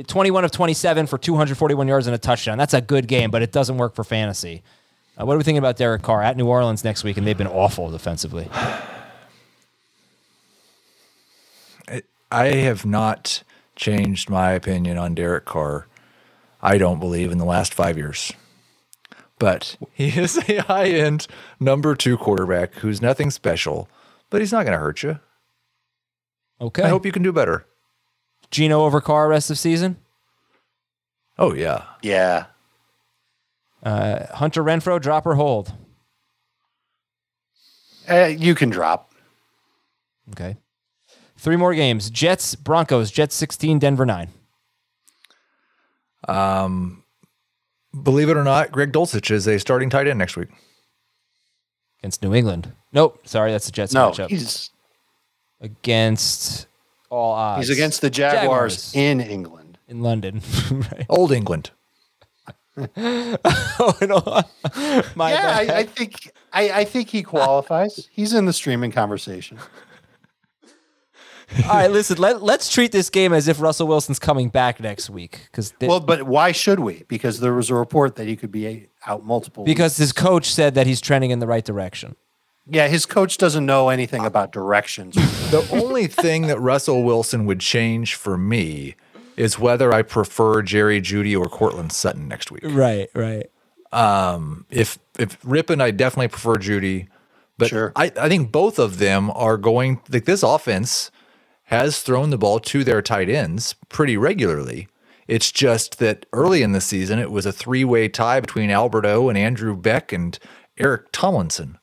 21 of 27 for 241 yards and a touchdown. That's a good game, but it doesn't work for fantasy. Uh, what are we thinking about Derek Carr at New Orleans next week? And they've been awful defensively. I have not changed my opinion on Derek Carr. I don't believe in the last five years. But he is a high end number two quarterback who's nothing special, but he's not going to hurt you. Okay. I hope you can do better. Gino over Carr rest of season. Oh, yeah. Yeah. Uh, Hunter Renfrow, drop or hold. Uh, you can drop. Okay. Three more games. Jets, Broncos, Jets 16, Denver 9. Um, believe it or not, Greg Dulcich is a starting tight end next week. Against New England. Nope. Sorry, that's the Jets No, matchup. he's against all odds. he's against the Jaguars, Jaguars. in England. in London. right. Old England. Oh, no. My yeah. I, I think I, I think he qualifies. He's in the streaming conversation. All right, listen. Let, let's treat this game as if Russell Wilson's coming back next week because Well, but why should we? Because there was a report that he could be out multiple. because his coach said that he's trending in the right direction. Yeah, his coach doesn't know anything about directions. The only thing that Russell Wilson would change for me is whether I prefer Jerry Jeudy or Courtland Sutton next week. Right, right. Um, if if Rippin, I definitely prefer Jeudy, but Sure. I, I think both of them are going like this offense has thrown the ball to their tight ends pretty regularly. It's just that early in the season it was a three way tie between Alberto and Andrew Beck and Eric Tomlinson.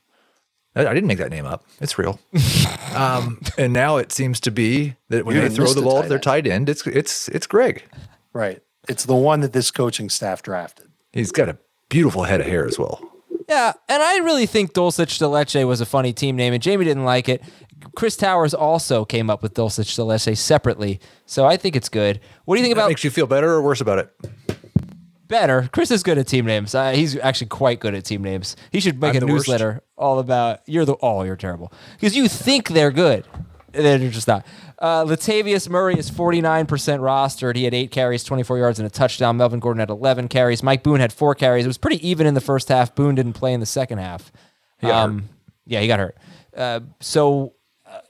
I I didn't make that name up. It's real. um, and now it seems to be that when You they throw the ball tight to their tight end, it's it's it's Greg. right. It's the one that this coaching staff drafted. He's got a beautiful head of hair as well. Yeah, and I really think Dulcich de Leche was a funny team name, and Jamie didn't like it. Chris Towers also came up with Dulcich de Leche separately, so I think it's good. What do you think That about makes you feel better or worse about it? Better? Chris is good at team names. Uh, he's actually quite good at team names. He should make I'm a the worst. newsletter all about you're the oh you're terrible because you think they're good, they're just not. Uh, Latavius Murray is 49% rostered. He had eight carries, 24 yards, and a touchdown. Melvin Gordon had 11 carries. Mike Boone had four carries. It was pretty even in the first half. Boone didn't play in the second half. got um, yeah, he got hurt. Uh, so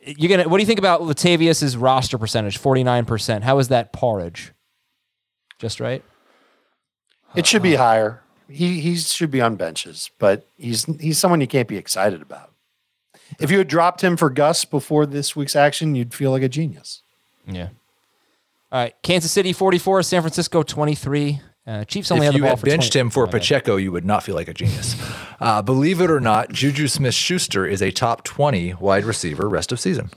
you're gonna. What do you think about Latavius's roster percentage? Forty nine percent. How is that porridge? Just right. It should be higher. He he should be on benches, but he's he's someone you can't be excited about. If you had dropped him for Gus before this week's action, you'd feel like a genius. Yeah. All right. Kansas City forty four. San Francisco twenty three. Uh, Chiefs only if had the you ball had for benched 20 him for Oh. Pacheco, you would not feel like a genius. Uh, believe it or not, Juju Smith Schuster is a top 20 wide receiver rest of season.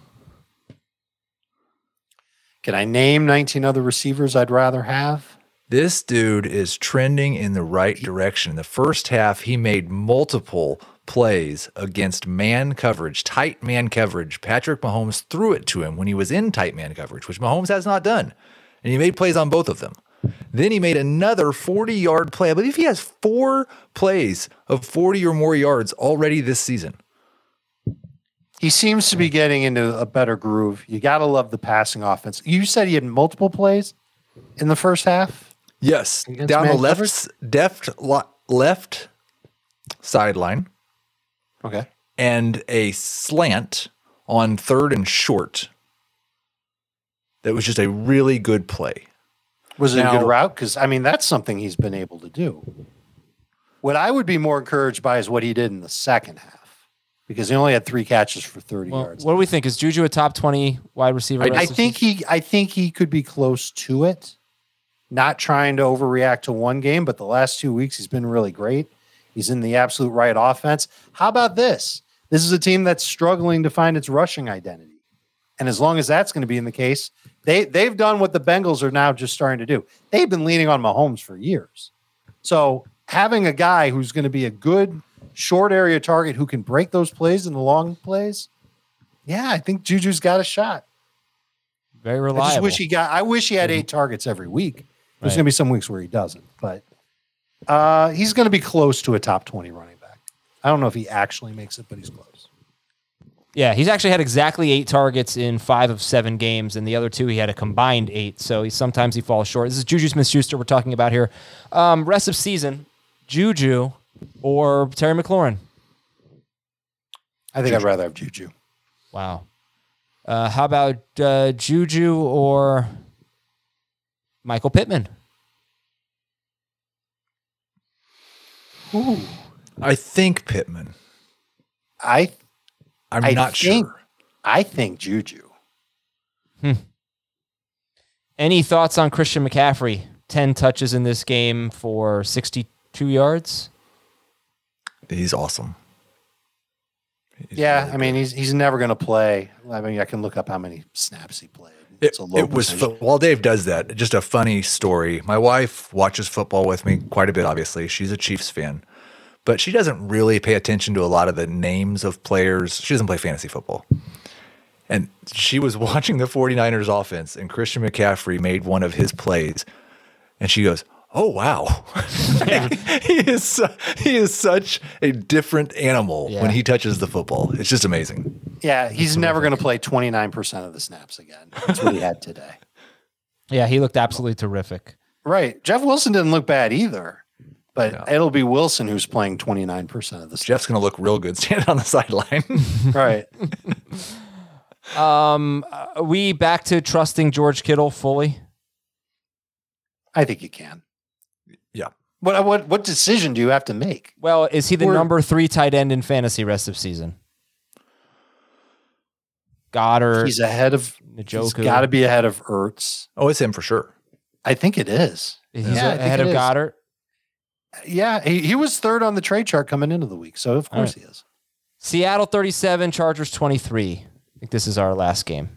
Can I name 19 other receivers I'd rather have? This dude is trending in the right direction. In the first half, he made multiple plays against man coverage, tight man coverage. Patrick Mahomes threw it to him when he was in tight man coverage, which Mahomes has not done. And he made plays on both of them. Then he made another 40 yard play. I believe he has four plays of 40 or more yards already this season. He seems to be getting into a better groove. You got to love the passing offense. You said he had multiple plays in the first half. Yes, down the man left, coverage? s- left sideline Okay. and a slant on third and short. That was just a really good play. Was it a good route? Because I mean, that's something he's been able to do. What I would be more encouraged by is what he did in the second half, because he only had three catches for 30 Well, yards. what do we think? Is Juju a top twenty wide receiver? I, I think he I think he could be close to it. Not trying to overreact to one game, but the last two weeks he's been really great. He's in the absolute right offense. How about this? This is a team that's struggling to find its rushing identity. And as long as that's going to be in the case, they they've done what the Bengals are now just starting to do. They've been leaning on Mahomes for years. So having a guy who's going to be a good short area target who can break those plays in the long plays, yeah, I think Juju's got a shot. very I reliable. just wish he got. I wish he had mm-hmm. eight targets every week. There's going to be some weeks where he doesn't, but uh, he's going to be close to a top twenty running back. I don't know if he actually makes it, but he's close. Yeah, he's actually had exactly eight targets in five of seven games, and the other two he had a combined eight. So he sometimes he falls short. This is Juju Smith-Schuster we're talking about here. Um, rest of season, Juju or Terry McLaurin. I think I'd rather have Juju. Wow. Uh, how about uh, Juju or Michael Pittman? Ooh, I think Pittman. I I'm I not think- sure. I think Juju. Hmm. Any thoughts on Christian McCaffrey? 10 touches in this game for 62 yards. He's awesome. He's yeah, really I mean he's he's never going to play. I mean I can look up how many snaps he played. It, It's a low it was fu- while Dave does that. Just a funny story. My wife watches football with me quite a bit. Obviously, she's a Chiefs fan, but she doesn't really pay attention to a lot of the names of players. She doesn't play fantasy football, and she was watching the 49ers offense, and Christian McCaffrey made one of his plays, and she goes. Oh wow, he is he is such a different animal Yeah. when he touches the football. It's just amazing. Yeah, he's never going to play 29% of the snaps again. That's what he had today. Yeah, he looked absolutely terrific. Right. Jeff Wilson didn't look bad either. But No. it'll be Wilson who's playing 29% of the snaps. Jeff's gonna look real good standing on the sideline. Right. Um, are we back to trusting George Kittle fully? I think you can. Yeah. What what what decision do you have to make? Well, is he the We're- number three tight end in fantasy rest of season? Goedert, He's ahead of he's Njoku. got to be ahead of Ertz. Oh, it's him for sure. I think it is. He's Yeah, I ahead it of is. Goedert. Yeah, he, he was third on the trade chart coming into the week, so of course right. he is. Seattle 37, Chargers 23. I think this is our last game.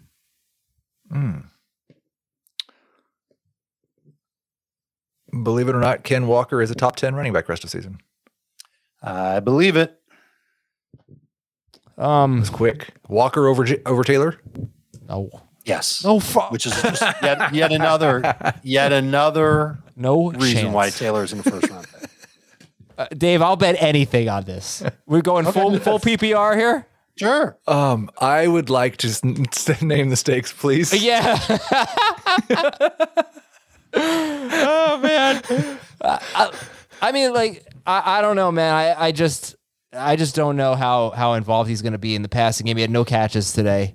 Hmm. Believe it or not, Ken Walker is a top 10 running back rest of season. I believe it. Um, It's quick. Walker over J- over Taylor. no, Yes. no, fuck, Which is just yet, yet another yet another no reason chance. why Taylor's in the first round. Uh, Dave, I'll bet anything on this. We're going full full PPR here. Sure. Um, I would like to s- s- name the stakes, please. Yeah. Oh man. I, I- I mean, like, I, I don't know, man. I, I just I just don't know how how involved he's going to be in the passing game. He had no catches today.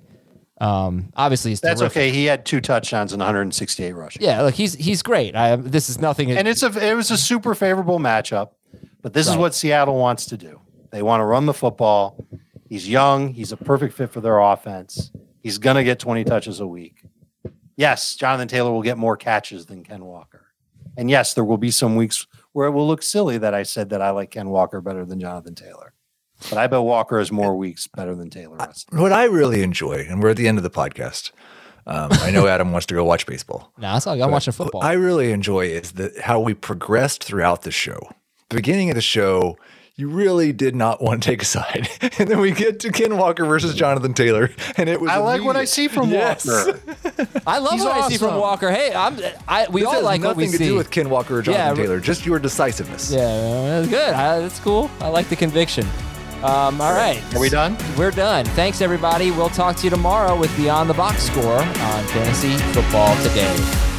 Um, obviously, he's That's terrific. okay. He had two touchdowns and 168 rushing. Yeah, look, he's he's great. I, this is nothing. And it's a it was a super favorable matchup, but this is what Seattle wants to do. They want to run the football. He's young. He's a perfect fit for their offense. He's gonna get 20 touches a week. Yes, Jonathan Taylor will get more catches than Ken Walker. And yes, there will be some weeks where it will look silly that I said that I like Ken Walker better than Jonathan Taylor. But I bet Walker has more weeks better than Taylor. Rest. What I really enjoy, and we're at the end of the podcast. Um, I know Adam wants to go watch baseball. no, that's all. I'm watching football. What I really enjoy is the how we progressed throughout the show. The beginning of the show, you really did not want to take a side, and then we get to Ken Walker versus Jonathan Taylor, and it was. I like what I see from Yes. Walker. I love He's what I see from. Walker. Hey, I'm. I we This all has like what nothing to see. do with Ken Walker or Jonathan Yeah, Taylor, just your decisiveness. yeah, that's good. I, that's cool. I like the conviction. Um, all right, Are we done? We're done. Thanks, everybody. We'll talk to you tomorrow with Beyond the Box Score on Fantasy Football Today.